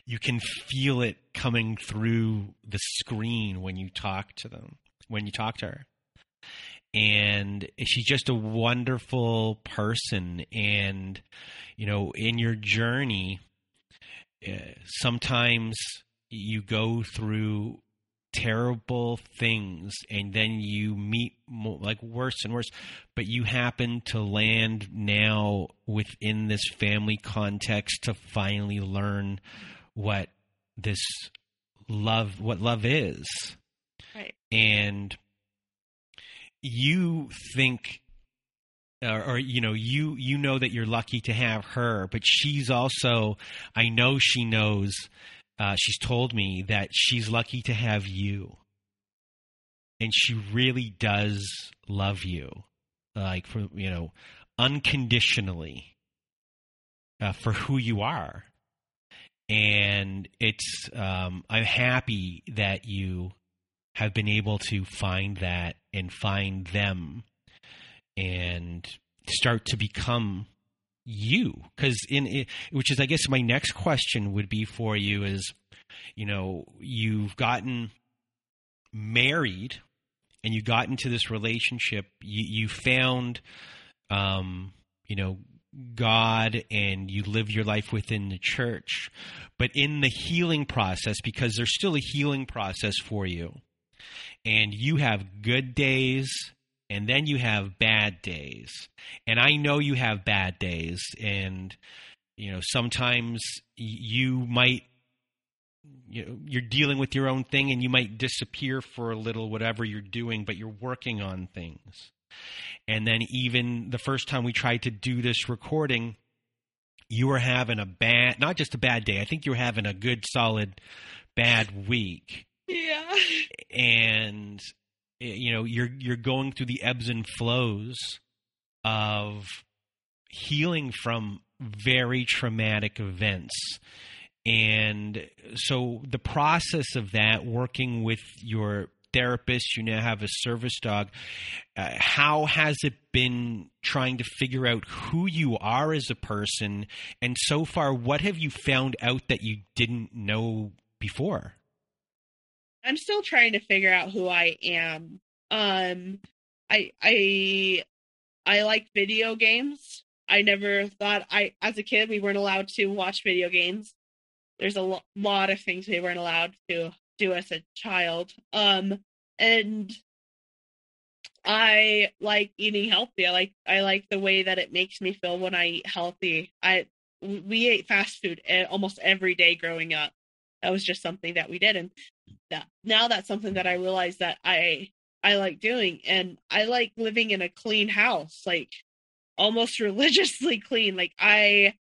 A: you can feel it coming through the screen when you talk to them when you talk to her. And she's just a wonderful person. And you know in your journey uh, sometimes you go through terrible things and then you meet more, like worse and worse. But you happen to land now within this family context to finally learn what this love what love is.
B: Right.
A: And you think or, or, you know you you know that you're lucky to have her but she's also i know she knows uh, she's told me that she's lucky to have you. And she really does love you like for you know unconditionally uh, for who you are. And it's um, i'm happy that you have been able to find that and find them and start to become you. Because in which is i guess my next question would be for you is you know you've gotten married and you got into this relationship. You, you found um you know god and you live your life within the church. But in the healing process because there's still a healing process for you and you have good days and then you have bad days. And I know you have bad days. And you know sometimes you might you know, you're dealing with your own thing and you might disappear for a little whatever you're doing but you're working on things. And then even the first time we tried to do this recording you were having a bad not just a bad day i think you were having a good solid bad week.
B: Yeah.
A: And you know you're you're going through the ebbs and flows of healing from very traumatic events. And so the process of that working with your therapist you now have a service dog uh, how has it been trying to figure out who you are as a person? And so far what have you found out that you didn't know before
B: i'm still trying to figure out who i am um i i i like video games i never thought i as a kid we weren't allowed to watch video games there's a lo- lot of things we weren't allowed to do as a child. Um, and I like eating healthy. I like I like the way that it makes me feel when I eat healthy. I we ate fast food almost every day growing up. That was just something that we did, and that now that's something that I realize that I I like doing, and I like living in a clean house, like almost religiously clean. Like I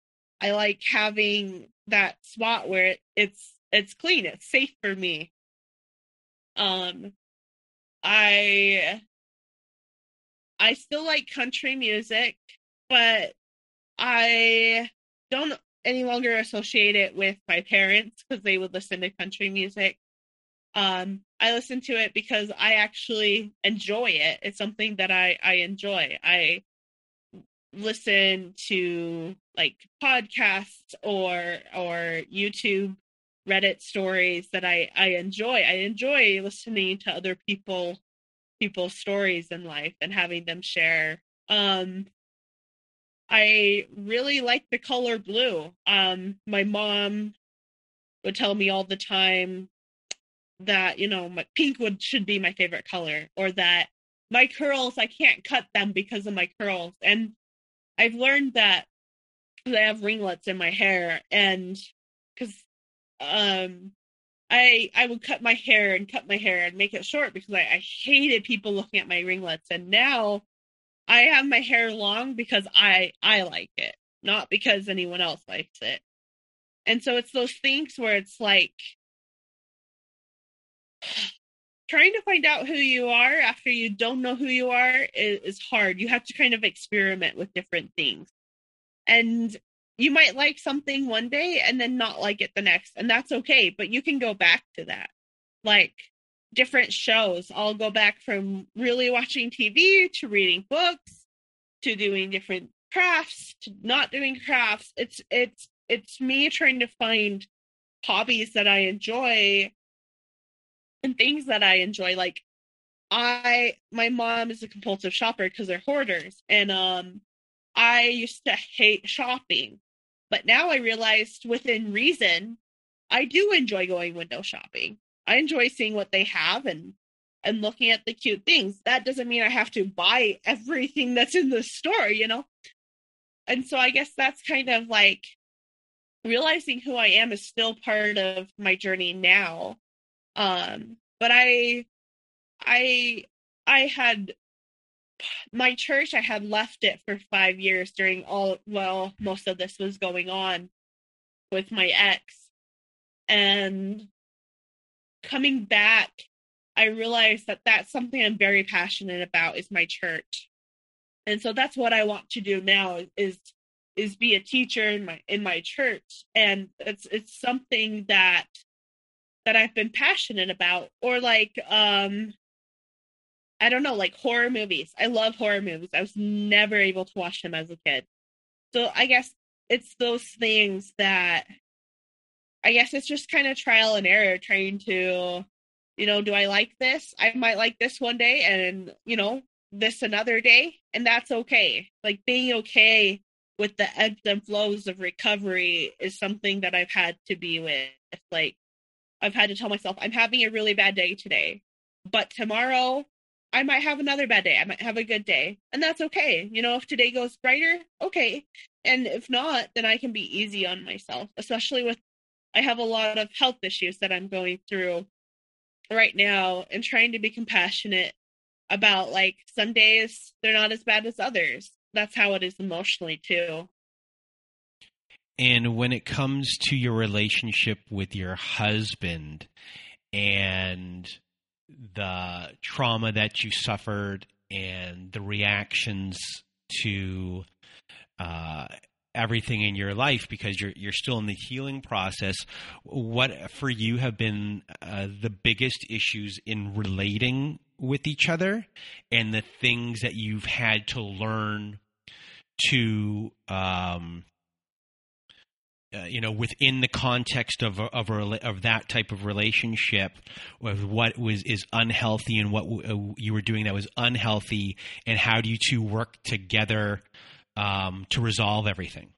B: I like having that spot where it, it's it's clean, it's safe for me. Um I I still like country music, but I don't any longer associate it with my parents because they would listen to country music. Um, I listen to it because I actually enjoy it. It's something that I I enjoy. I listen to like podcasts or or YouTube Reddit stories that I I enjoy. I enjoy listening to other people people's stories in life and having them share. Um I really like the color blue. Um my mom would tell me all the time that, you know, my pink would should be my favorite color or that my curls I can't cut them because of my curls. And I've learned that I have ringlets in my hair and because um I I would cut my hair and cut my hair and make it short because I, I hated people looking at my ringlets and now I have my hair long because I I like it, not because anyone else likes it. And so it's those things where it's like trying to find out who you are after you don't know who you are is, is hard. You have to kind of experiment with different things. And you might like something one day and then not like it the next, and that's okay, but you can go back to that. Like different shows, I'll go back from really watching TV to reading books to doing different crafts to not doing crafts. It's it's it's me trying to find hobbies that I enjoy and things that I enjoy. Like I my mom is a compulsive shopper because they're hoarders. And um I used to hate shopping. But now I realized within reason, I do enjoy going window shopping. I enjoy seeing what they have and and looking at the cute things. That doesn't mean I have to buy everything that's in the store, you know? And so I guess that's kind of like realizing who I am is still part of my journey now um, but I, I, I had my church. I had left it for five years during all well, most of this was going on with my ex, and coming back, I realized that that's something I'm very passionate about is my church, and so that's what I want to do now is is be a teacher in my in my church and it's it's something that that I've been passionate about or like um I don't know, like horror movies. I love horror movies. I was never able to watch them as a kid. So I guess it's those things that I guess it's just kind of trial and error trying to you know, do I like this? I might like this one day and you know, this another day and that's okay. Like being okay with the ebbs and flows of recovery is something that I've had to be with. Like I've had to tell myself I'm having a really bad day today, but tomorrow I might have another bad day. I might have a good day. And that's okay. You know, if today goes brighter, okay. And if not, then I can be easy on myself, especially with I have a lot of health issues that I'm going through right now and trying to be compassionate about like some days they're not as bad as others. That's how it is emotionally too.
A: And when it comes to your relationship with your husband and the trauma that you suffered and the reactions to uh, everything in your life because you're you're still in the healing process. What for you have been uh, the biggest issues in relating with each other, and the things that you've had to learn to um, uh, you know, within the context of of of that type of relationship, of what was is unhealthy and what w- uh, you were doing that was unhealthy, and how do you two work together um, to resolve everything?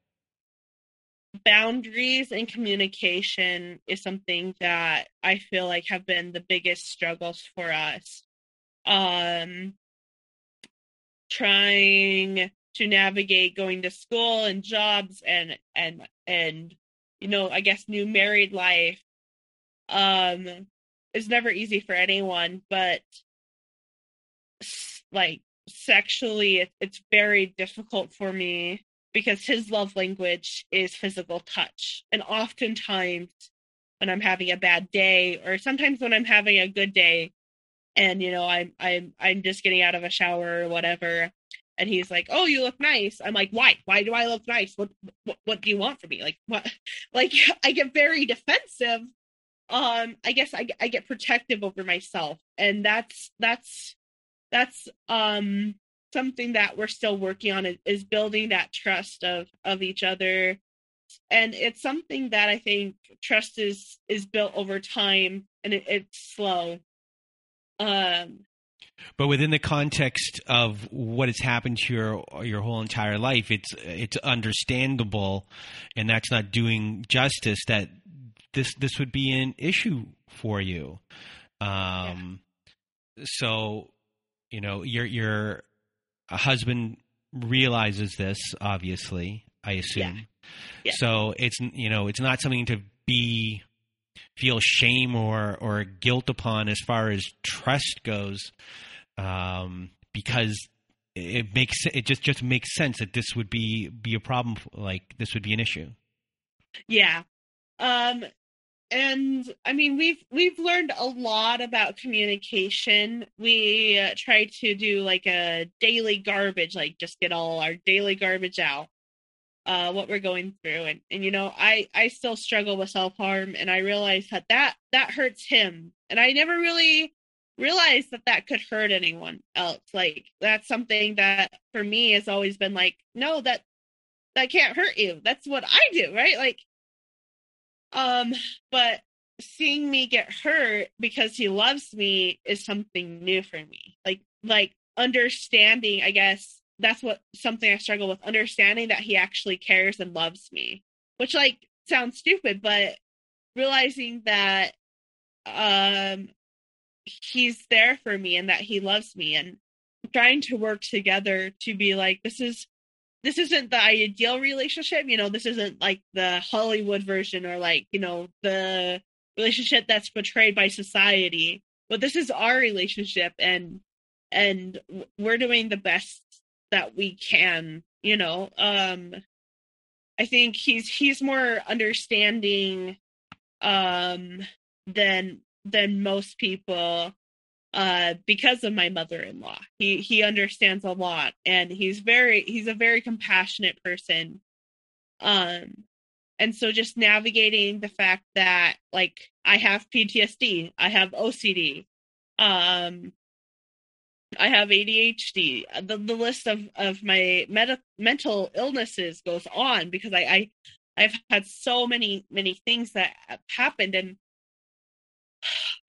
B: Boundaries and communication is something that I feel like have been the biggest struggles for us. Um, trying to navigate going to school and jobs and and and you know i guess new married life um is never easy for anyone but like sexually it's very difficult for me because his love language is physical touch. And oftentimes when i'm having a bad day or sometimes when i'm having a good day and you know i'm i'm i'm just getting out of a shower or whatever and he's like oh you look nice. I'm like why? Why do i look nice? What what, what do you want from me? Like what? Like i get very defensive um i guess I, I get protective over myself and that's that's that's um something that we're still working on is, building that trust of of each other. And it's something that i think trust is is built over time and it, it's slow. Um
A: but within the context of what has happened to your your whole entire life, it's it's understandable, and that's not doing justice that this this would be an issue for you. Um, yeah. So, you know, your your husband realizes this, obviously. I assume. Yeah. Yeah. So it's you know it's not something to be feel shame or or guilt upon as far as trust goes um, because it makes it just just makes sense that this would be be a problem like this would be an issue.
B: Yeah. Um and i mean we've we've learned a lot about communication. We uh, try to do like a daily garbage like just get all our daily garbage out uh what we're going through. And and you know i i still struggle with self-harm and i realize that that that hurts him. And i never really realize that that could hurt anyone else. Like that's something that for me has always been like no that that can't hurt you. That's what i do right? Like um but seeing me get hurt because he loves me is something new for me. Like like understanding i guess that's what something i struggle with understanding that he actually cares and loves me which like sounds stupid but realizing that um he's there for me and that he loves me and trying to work together to be like this is this isn't the ideal relationship you know this isn't like the hollywood version or like you know the relationship that's portrayed by society but this is our relationship and and we're doing the best that we can you know um i think he's he's more understanding um than than most people uh because of my mother-in-law. He he understands a lot and he's very he's a very compassionate person. Um and so just navigating the fact that like i have ptsd i have ocd um i have adhd the, the list of of my med- mental illnesses goes on because i i i've had so many many things that have happened and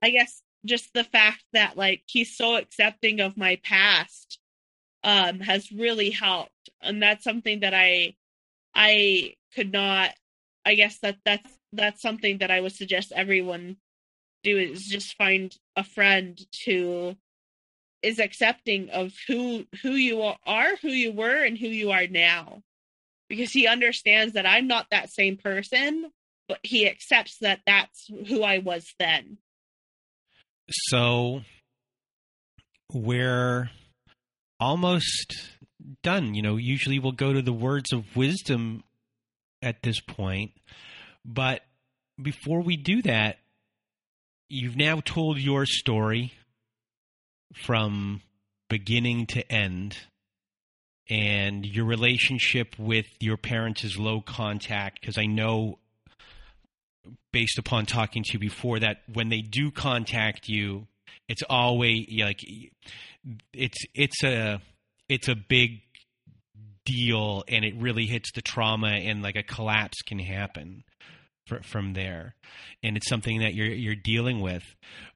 B: I guess just the fact that like he's so accepting of my past um has really helped and that's something that I I could not I guess that that's that's something that I would suggest everyone do is just find a friend to is accepting of who who you are, who you were, and who you are now, because he understands that I'm not that same person, but he accepts that that's who I was then.
A: So we're almost done. You know, usually we'll go to the words of wisdom at this point, but before we do that, you've now told your story from beginning to end and your relationship with your parents is low contact because I know based upon talking to you before that when they do contact you it's always like it's it's a it's a big deal and it really hits the trauma and like a collapse can happen from there. And it's something that you're you're dealing with.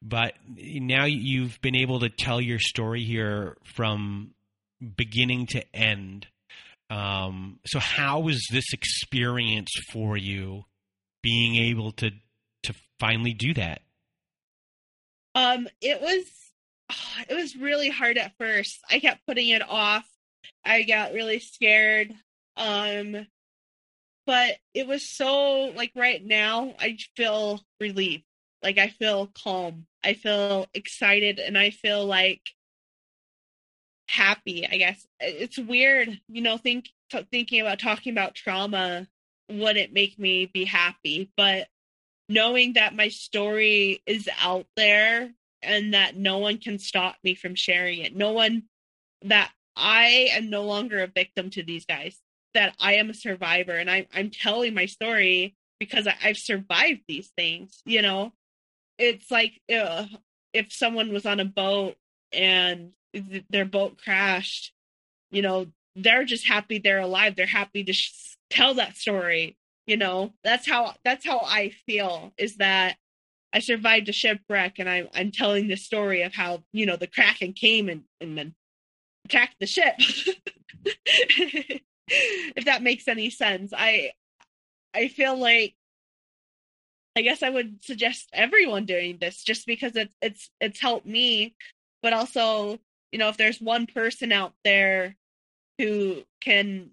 A: But now you've been able to tell your story here from beginning to end. Um, so how was this experience for you being able to to finally do that
B: um it was it was really hard at first i kept putting it off i got really scared um but it was so like right now I feel relief. Like I feel calm. I feel excited and I feel like happy, I guess. It's weird, you know, think t- thinking about talking about trauma wouldn't make me be happy, but knowing that my story is out there and that no one can stop me from sharing it. No one that I am no longer a victim to these guys that I am a survivor and I, I'm telling my story because I, have survived these things. You know, it's like uh, if someone was on a boat and th- their boat crashed, you know, they're just happy they're alive. They're happy to sh- tell that story. You know, that's how that's how I feel. Is that I survived a shipwreck and I'm I'm telling the story of how you know the kraken came and and then attacked the ship. if that makes any sense. I I feel like I guess I would suggest everyone doing this just because it's it's it's helped me, but also, you know, if there's one person out there who can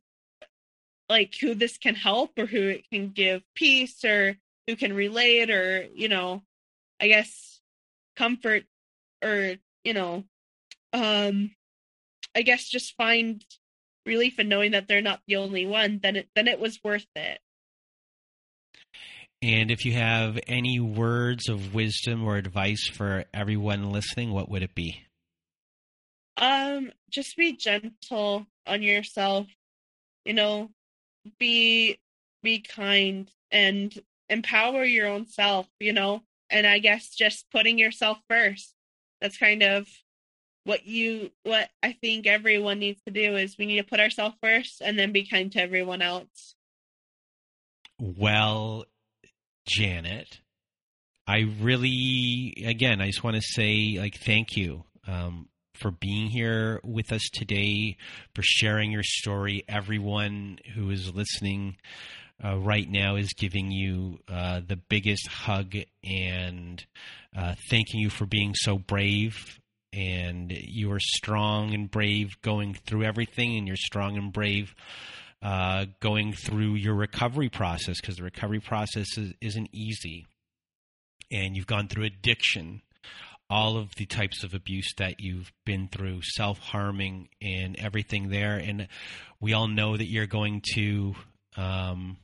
B: like who this can help or who it can give peace or who can relate or, you know, I guess comfort or, you know, um I guess just find relief in knowing that they're not the only one, then it then it was worth it.
A: And if you have any words of wisdom or advice for everyone listening, what would it be?
B: Um, just be gentle on yourself. You know, be be kind and empower your own self, you know? And I guess just putting yourself first. That's kind of what you what I think everyone needs to do is we need to put ourselves first and then be kind to everyone else.
A: Well, Janet, I really again I just want to say like thank you um, for being here with us today, for sharing your story. Everyone who is listening uh, right now is giving you uh, the biggest hug and uh, thanking you for being so brave and you are strong and brave going through everything, and you're strong and brave uh, going through your recovery process because the recovery process is, isn't easy. And you've gone through addiction, all of the types of abuse that you've been through, self harming, and everything there. And we all know that you're going to, um,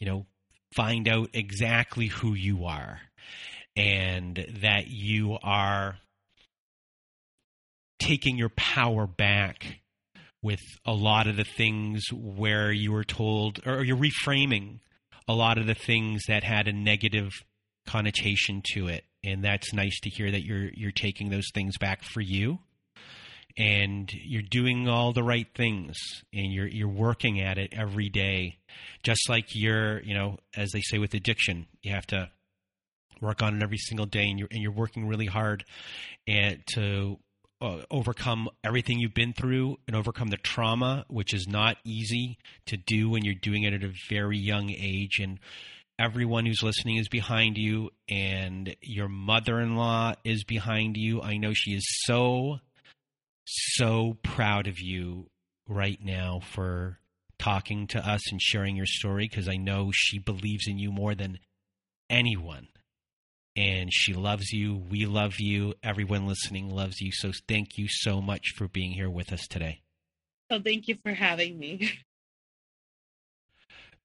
A: you know, find out exactly who you are and that you are taking your power back with a lot of the things where you were told or you're reframing a lot of the things that had a negative connotation to it and that's nice to hear that you're you're taking those things back for you and you're doing all the right things and you're you're working at it every day just like you're you know as they say with addiction you have to work on it every single day and you're and you're working really hard and to uh, overcome everything you've been through and overcome the trauma, which is not easy to do when you're doing it at a very young age. And everyone who's listening is behind you, and your mother in law is behind you. I know she is so so proud of you right now for talking to us and sharing your story because I know she believes in you more than anyone. And she loves you. We love you. Everyone listening loves you. So thank you so much for being here with us today.
B: Well, thank you for having me.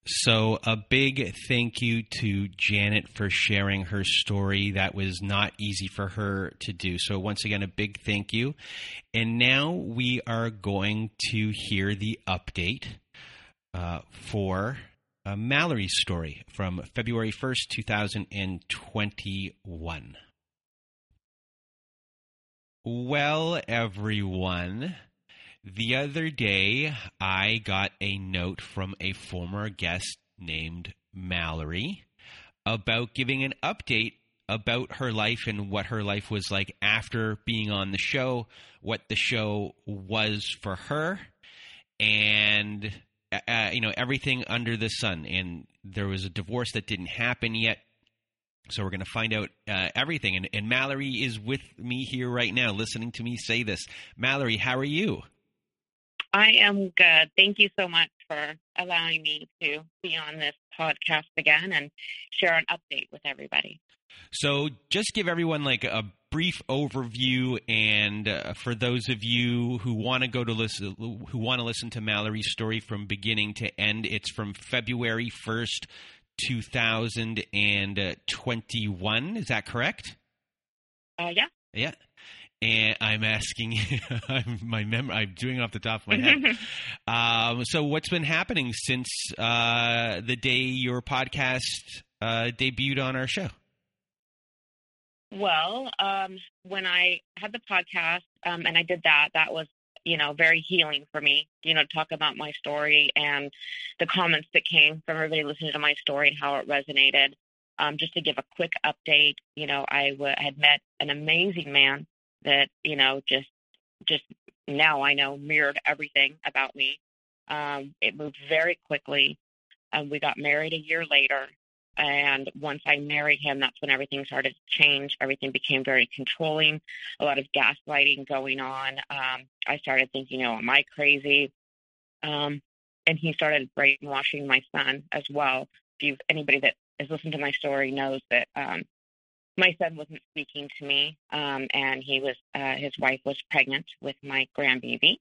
A: So, a big thank you to Janet for sharing her story. That was not easy for her to do. So, once again, a big thank you. And now we are going to hear the update uh, for uh, Mallory's story from February 1st, 2021. Well, everyone. The other day, I got a note from a former guest named Mallory about giving an update about her life and what her life was like after being on the show, what the show was for her, and uh, uh you know everything under the sun. And there was a divorce that didn't happen yet, so we're going to find out uh, everything. And, and Mallory is with me here right now, listening to me say this. Mallory, how are you?
C: I am good. Thank you so much for allowing me to be on this podcast again and share an update with everybody.
A: So, just give everyone like a brief overview, and uh, for those of you who want to go to listen, who want to listen to Mallory's story from beginning to end, it's from February first, two thousand and twenty-one. Is that correct?
C: Uh, yeah.
A: Yeah and I'm asking, I'm my mem- I'm doing off the top of my head. um, so, what's been happening since uh, the day your podcast uh, debuted on our show?
C: Well, um, when I had the podcast um, and I did that, that was you know very healing for me. You know, to talk about my story and the comments that came from everybody listening to my story and how it resonated. Um, just to give a quick update, you know, I w- had met an amazing man that you know just just now I know mirrored everything about me. Um, it moved very quickly. Um, we got married a year later, and once I married him, that's when everything started to change. Everything became very controlling. A lot of gaslighting going on. Um, I started thinking, "Oh, am I crazy?" Um, and he started brainwashing my son as well. If you anybody that has listened to my story knows that um, my son wasn't speaking to me, um, and he was uh, his wife was pregnant with my grandbaby,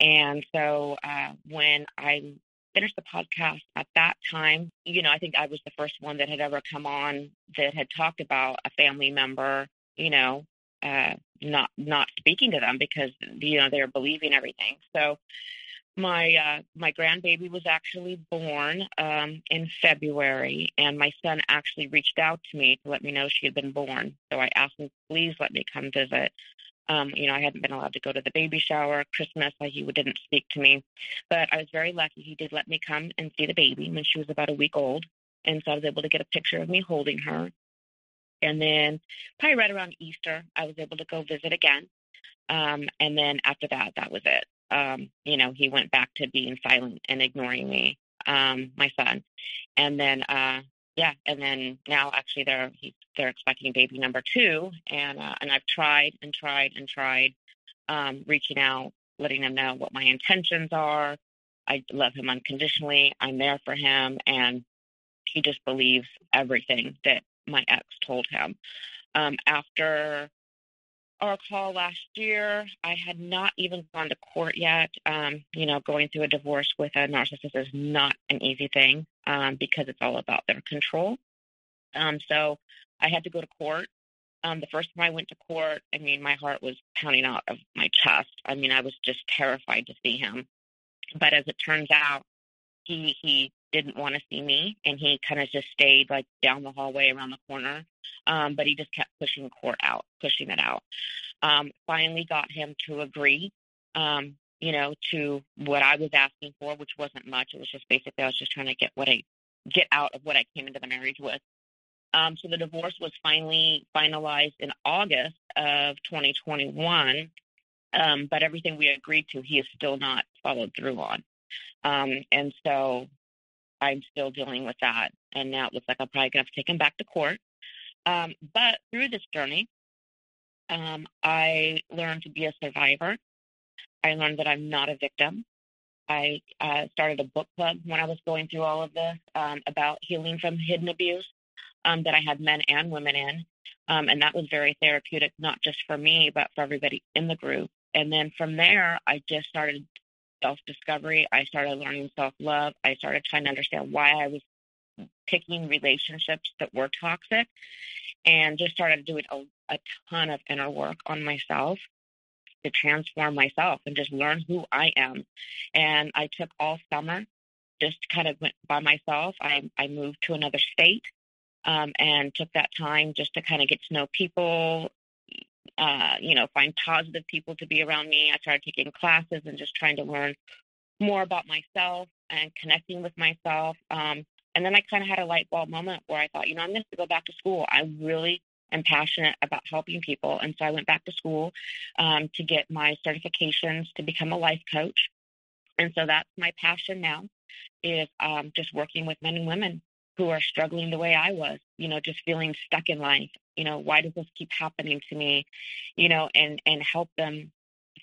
C: and so uh, when I finished the podcast at that time, you know, I think I was the first one that had ever come on that had talked about a family member, you know, uh, not not speaking to them because you know they're believing everything. So my uh, my grandbaby was actually born um, in February, and my son actually reached out to me to let me know she had been born. So I asked him, please let me come visit. Um, you know, I hadn't been allowed to go to the baby shower, Christmas. He didn't speak to me, but I was very lucky. He did let me come and see the baby when she was about a week old, and so I was able to get a picture of me holding her. And then, probably right around Easter, I was able to go visit again. Um, and then after that, that was it um, you know, he went back to being silent and ignoring me, um, my son. And then, uh, yeah, and then now actually they're he, they're expecting baby number two, and uh, and I've tried and tried and tried, um, reaching out, letting him know what my intentions are. I love him unconditionally. I'm there for him, and he just believes everything that my ex told him. Um, after our call last year. I had not even gone to court yet. Um, you know, going through a divorce with a narcissist is not an easy thing um, because it's all about their control. Um, so I had to go to court. Um, the first time I went to court, I mean, my heart was pounding out of my chest. I mean, I was just terrified to see him. But as it turns out, he he didn't want to see me, and he kind of just stayed like down the hallway around the corner. Um, but he just kept pushing court out, pushing it out. Um, finally, got him to agree, um, you know, to what I was asking for, which wasn't much. It was just basically I was just trying to get what I get out of what I came into the marriage with. Um, so the divorce was finally finalized in August of 2021. Um, but everything we agreed to, he has still not followed through on. Um, and so I'm still dealing with that. And now it looks like I'm probably going to have to take him back to court. Um, but through this journey, um, I learned to be a survivor. I learned that I'm not a victim. I uh, started a book club when I was going through all of this um, about healing from hidden abuse um, that I had men and women in. Um, and that was very therapeutic, not just for me, but for everybody in the group. And then from there, I just started self discovery. I started learning self love. I started trying to understand why I was picking relationships that were toxic and just started doing a, a ton of inner work on myself to transform myself and just learn who I am. And I took all summer, just kind of went by myself. I, I moved to another state um, and took that time just to kind of get to know people, uh, you know, find positive people to be around me. I started taking classes and just trying to learn more about myself and connecting with myself. Um, and then I kind of had a light bulb moment where I thought, you know, I'm going to go back to school. I really am passionate about helping people. And so I went back to school um, to get my certifications to become a life coach. And so that's my passion now is um, just working with men and women who are struggling the way I was, you know, just feeling stuck in life. You know, why does this keep happening to me? You know, and and help them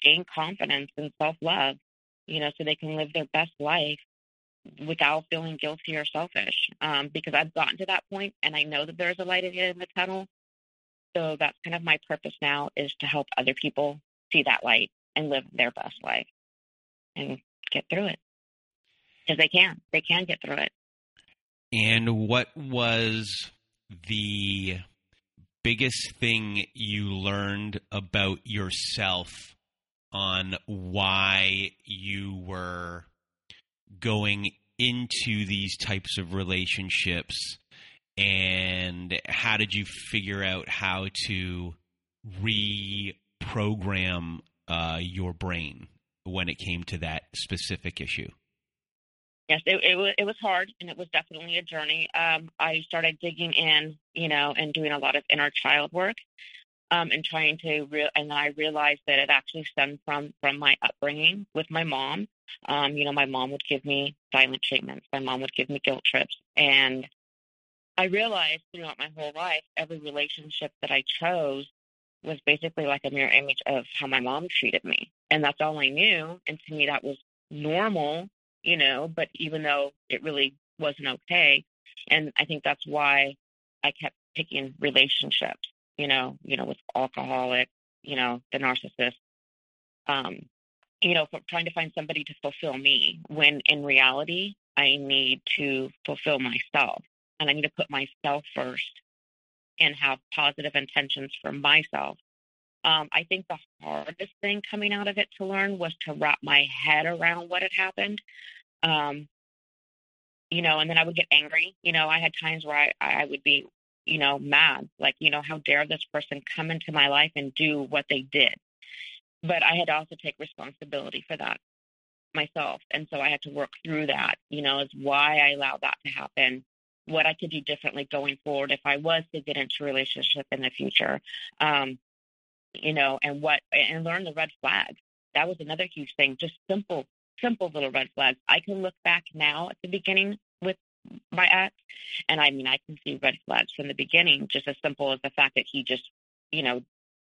C: gain confidence and self love, you know, so they can live their best life without feeling guilty or selfish. Um, because I've gotten to that point and I know that there's a light at the end of the tunnel. So that's kind of my purpose now is to help other people see that light and live their best life and get through it. Because they can. They can get through it.
A: And what was the biggest thing you learned about yourself on why you were going into these types of relationships? And how did you figure out how to reprogram uh, your brain when it came to that specific issue
C: yes, it, it was it was hard, and it was definitely a journey. Um, I started digging in, you know, and doing a lot of inner child work, um, and trying to. And I realized that it actually stemmed from from my upbringing with my mom. Um, you know, my mom would give me silent treatments. My mom would give me guilt trips, and I realized throughout my whole life, every relationship that I chose was basically like a mirror image of how my mom treated me, and that's all I knew. And to me, that was normal you know, but even though it really wasn't okay. And I think that's why I kept picking relationships, you know, you know, with alcoholic, you know, the narcissist, um, you know, trying to find somebody to fulfill me when in reality, I need to fulfill myself and I need to put myself first and have positive intentions for myself. Um, I think the hardest thing coming out of it to learn was to wrap my head around what had happened. Um, you know, and then I would get angry. You know, I had times where I, I would be, you know, mad, like, you know, how dare this person come into my life and do what they did. But I had to also take responsibility for that myself. And so I had to work through that, you know, is why I allowed that to happen, what I could do differently going forward if I was to get into a relationship in the future. Um, you know, and what and learn the red flags. That was another huge thing. Just simple simple little red flags. I can look back now at the beginning with my ex, and I mean, I can see red flags from the beginning, just as simple as the fact that he just, you know,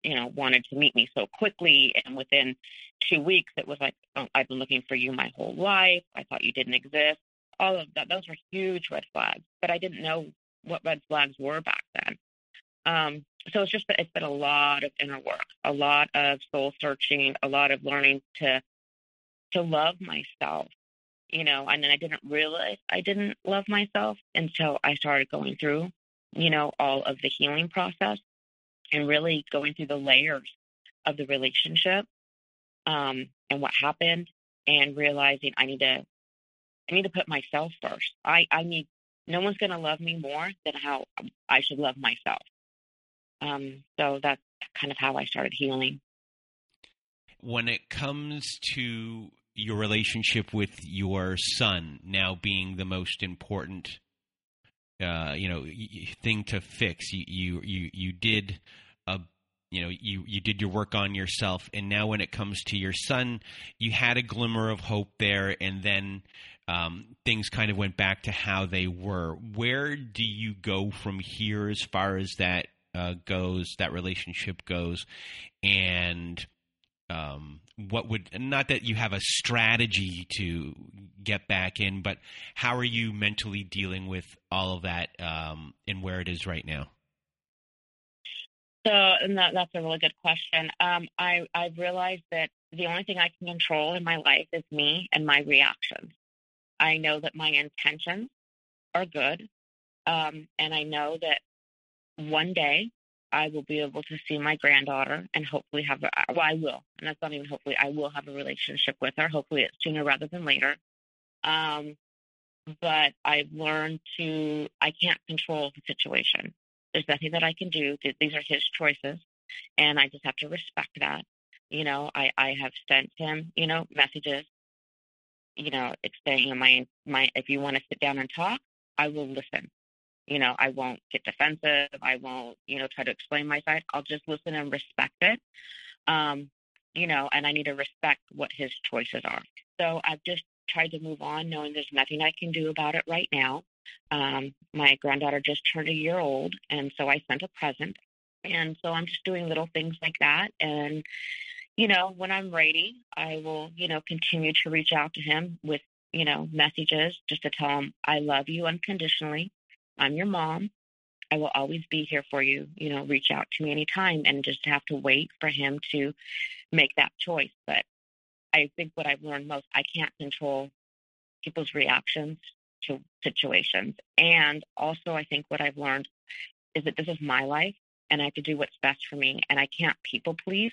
C: you know, wanted to meet me so quickly, and within two weeks, it was like, oh, I've been looking for you my whole life. I thought you didn't exist. All of that, those were huge red flags, but I didn't know what red flags were back then. Um, so it's just it's been a lot of inner work, a lot of soul searching, a lot of learning to to love myself, you know, and then I didn't realize I didn't love myself until I started going through, you know, all of the healing process and really going through the layers of the relationship um, and what happened and realizing I need to I need to put myself first. I, I need no one's gonna love me more than how I should love myself. Um, so that's kind of how I started healing.
A: When it comes to your relationship with your son now being the most important uh, you know thing to fix you you you, you did a you know you you did your work on yourself and now when it comes to your son you had a glimmer of hope there and then um, things kind of went back to how they were. Where do you go from here as far as that uh, goes, that relationship goes, and um, what would not that you have a strategy to get back in, but how are you mentally dealing with all of that um, and where it is right now?
C: So, and that, that's a really good question. Um, I I've realized that the only thing I can control in my life is me and my reactions. I know that my intentions are good, um, and I know that one day I will be able to see my granddaughter and hopefully have a, well, I will, and that's not even hopefully, I will have a relationship with her. Hopefully, it's sooner rather than later. Um, but I've learned to, I can't control the situation. There's nothing that I can do. These are his choices, and I just have to respect that. You know, I, I have sent him, you know, messages, you know, it's saying my, my, if you want to sit down and talk, I will listen. You know, I won't get defensive. I won't, you know, try to explain my side. I'll just listen and respect it. Um, you know, and I need to respect what his choices are. So I've just tried to move on, knowing there's nothing I can do about it right now. Um, my granddaughter just turned a year old, and so I sent a present. And so I'm just doing little things like that. And, you know, when I'm ready, I will, you know, continue to reach out to him with, you know, messages just to tell him I love you unconditionally. I'm your mom. I will always be here for you. You know, reach out to me anytime and just have to wait for him to make that choice. But I think what I've learned most, I can't control people's reactions to situations. And also, I think what I've learned is that this is my life and I have to do what's best for me. And I can't people please.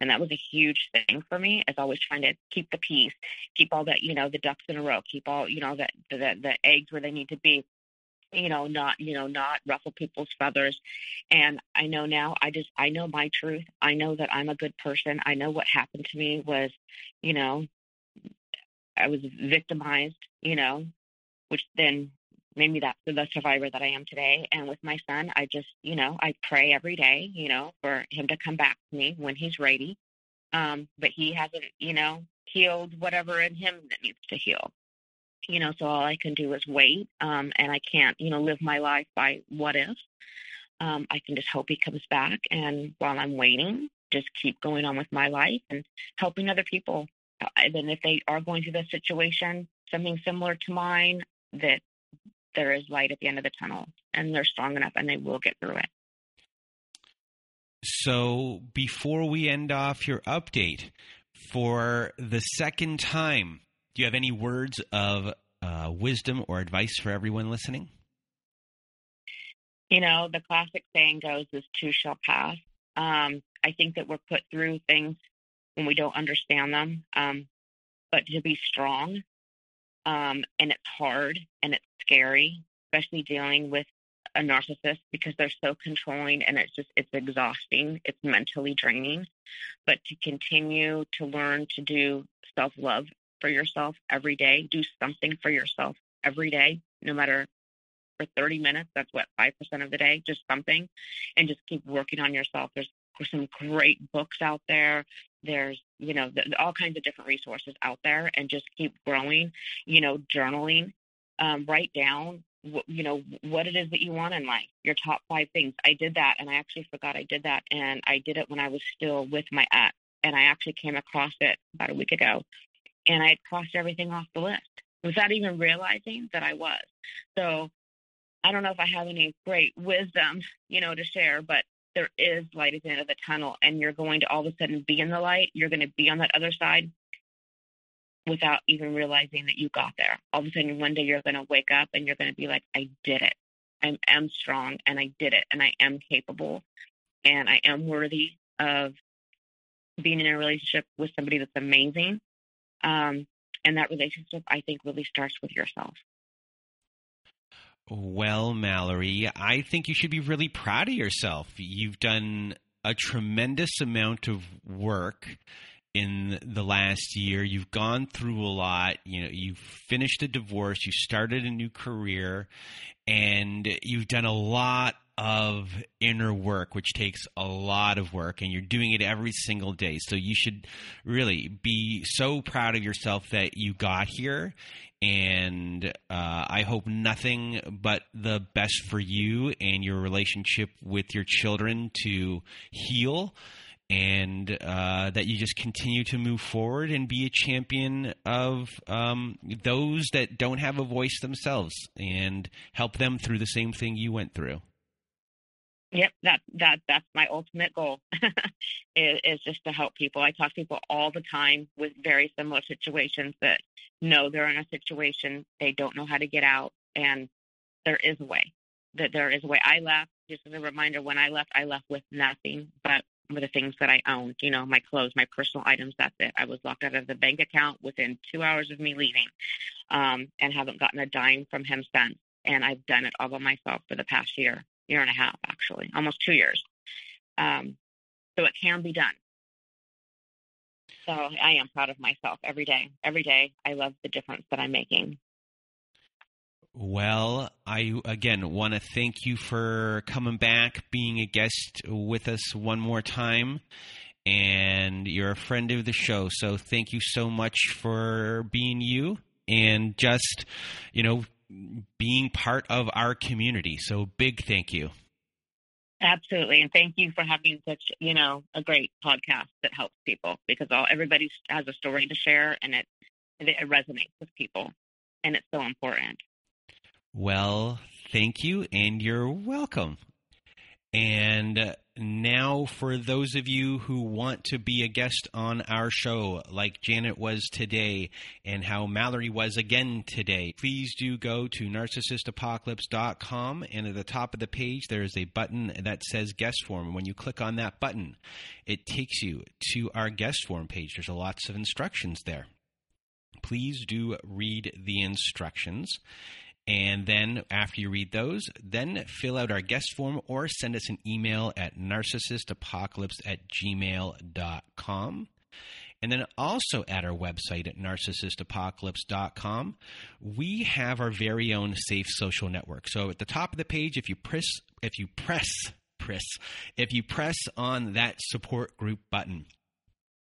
C: And that was a huge thing for me, is always trying to keep the peace, keep all that, you know, the ducks in a row, keep all, you know, the, the, the eggs where they need to be you know, not, you know, not ruffle people's feathers. And I know now, I just, I know my truth. I know that I'm a good person. I know what happened to me was, you know, I was victimized, you know, which then made me that the survivor that I am today. And with my son, I just, you know, I pray every day, you know, for him to come back to me when he's ready. Um, but he hasn't, you know, healed whatever in him that needs to heal you know, so all I can do is wait. Um, and I can't, you know, live my life by what if. Um, I can just hope he comes back. And while I'm waiting, just keep going on with my life and helping other people. Uh, and then if they are going through this situation, something similar to mine, that there is light at the end of the tunnel and they're strong enough and they will get through it.
A: So before we end off your update, for the second time, do you have any words of uh, wisdom or advice for everyone listening?
C: You know, the classic saying goes, "This too shall pass." Um, I think that we're put through things when we don't understand them, um, but to be strong, um, and it's hard and it's scary, especially dealing with a narcissist because they're so controlling and it's just it's exhausting it's mentally draining but to continue to learn to do self love for yourself every day. Do something for yourself every day, no matter for 30 minutes. That's what, 5% of the day, just something. And just keep working on yourself. There's some great books out there. There's, you know, all kinds of different resources out there and just keep growing, you know, journaling. Um, write down you know what it is that you want in life your top five things i did that and i actually forgot i did that and i did it when i was still with my ex and i actually came across it about a week ago and I had crossed everything off the list without even realizing that I was. So I don't know if I have any great wisdom, you know, to share, but there is light at the end of the tunnel, and you're going to all of a sudden be in the light. You're going to be on that other side without even realizing that you got there. All of a sudden, one day you're going to wake up and you're going to be like, I did it. I am strong and I did it and I am capable and I am worthy of being in a relationship with somebody that's amazing um, and that relationship, I think, really starts with yourself.
A: Well, Mallory, I think you should be really proud of yourself. You've done a tremendous amount of work in the last year. You've gone through a lot. You know, you've finished a divorce, you started a new career, and you've done a lot of inner work, which takes a lot of work, and you're doing it every single day. So you should really be so proud of yourself that you got here. And uh, I hope nothing but the best for you and your relationship with your children to heal and uh, that you just continue to move forward and be a champion of um, those that don't have a voice themselves and help them through the same thing you went through.
C: Yep, that that that's my ultimate goal is, is just to help people. I talk to people all the time with very similar situations that know they're in a situation they don't know how to get out, and there is a way. That there is a way. I left just as a reminder. When I left, I left with nothing but the things that I owned, you know, my clothes, my personal items. That's it. I was locked out of the bank account within two hours of me leaving, um, and haven't gotten a dime from him since. And I've done it all by myself for the past year, year and a half, actually, almost two years. Um, so it can be done. So I am proud of myself every day. Every day, I love the difference that I'm making.
A: Well, I again want to thank you for coming back, being a guest with us one more time. And you're a friend of the show. So thank you so much for being you and just, you know, being part of our community. So big thank you.
C: Absolutely, and thank you for having such you know a great podcast that helps people because all everybody has a story to share and it it resonates with people and it's so important.
A: Well, thank you, and you're welcome. And now, for those of you who want to be a guest on our show, like Janet was today, and how Mallory was again today, please do go to narcissistapocalypse.com. And at the top of the page, there is a button that says guest form. And when you click on that button, it takes you to our guest form page. There's lots of instructions there. Please do read the instructions. And then after you read those, then fill out our guest form or send us an email at narcissistapocalypse at gmail.com. And then also at our website at narcissistapocalypse.com, we have our very own safe social network. So at the top of the page, if you press if you press press if you press on that support group button,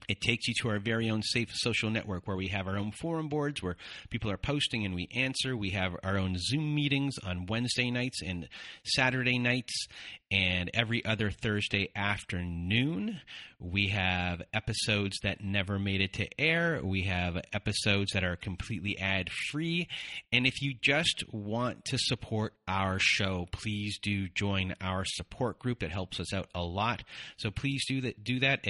A: it takes you to our very own safe social network where we have our own forum boards where people are posting and we answer. We have our own Zoom meetings on Wednesday nights and Saturday nights and every other Thursday afternoon. We have episodes that never made it to air. We have episodes that are completely ad free. And if you just want to support our show, please do join our support group. It helps us out a lot. So please do that. Do that.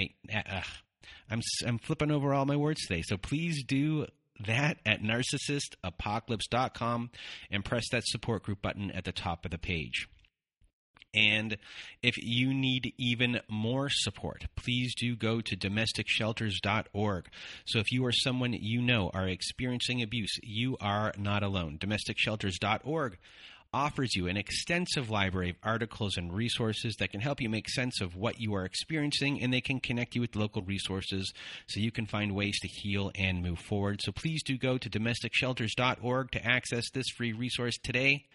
A: I'm I'm flipping over all my words today. So please do that at narcissistapocalypse.com and press that support group button at the top of the page. And if you need even more support, please do go to domesticshelters.org. So if you or someone you know are experiencing abuse, you are not alone. Domesticshelters.org offers you an extensive library of articles and resources that can help you make sense of what you are experiencing, and they can connect you with local resources so you can find ways to heal and move forward. So please do go to domesticshelters.org to access this free resource today.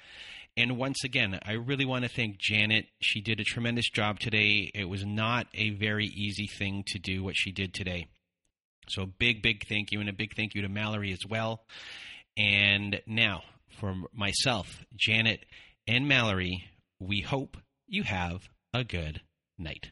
A: And once again, I really want to thank Janet. She did a tremendous job today. It was not a very easy thing to do what she did today. So, big, big thank you, and a big thank you to Mallory as well. And now, for myself, Janet, and Mallory, we hope you have a good night.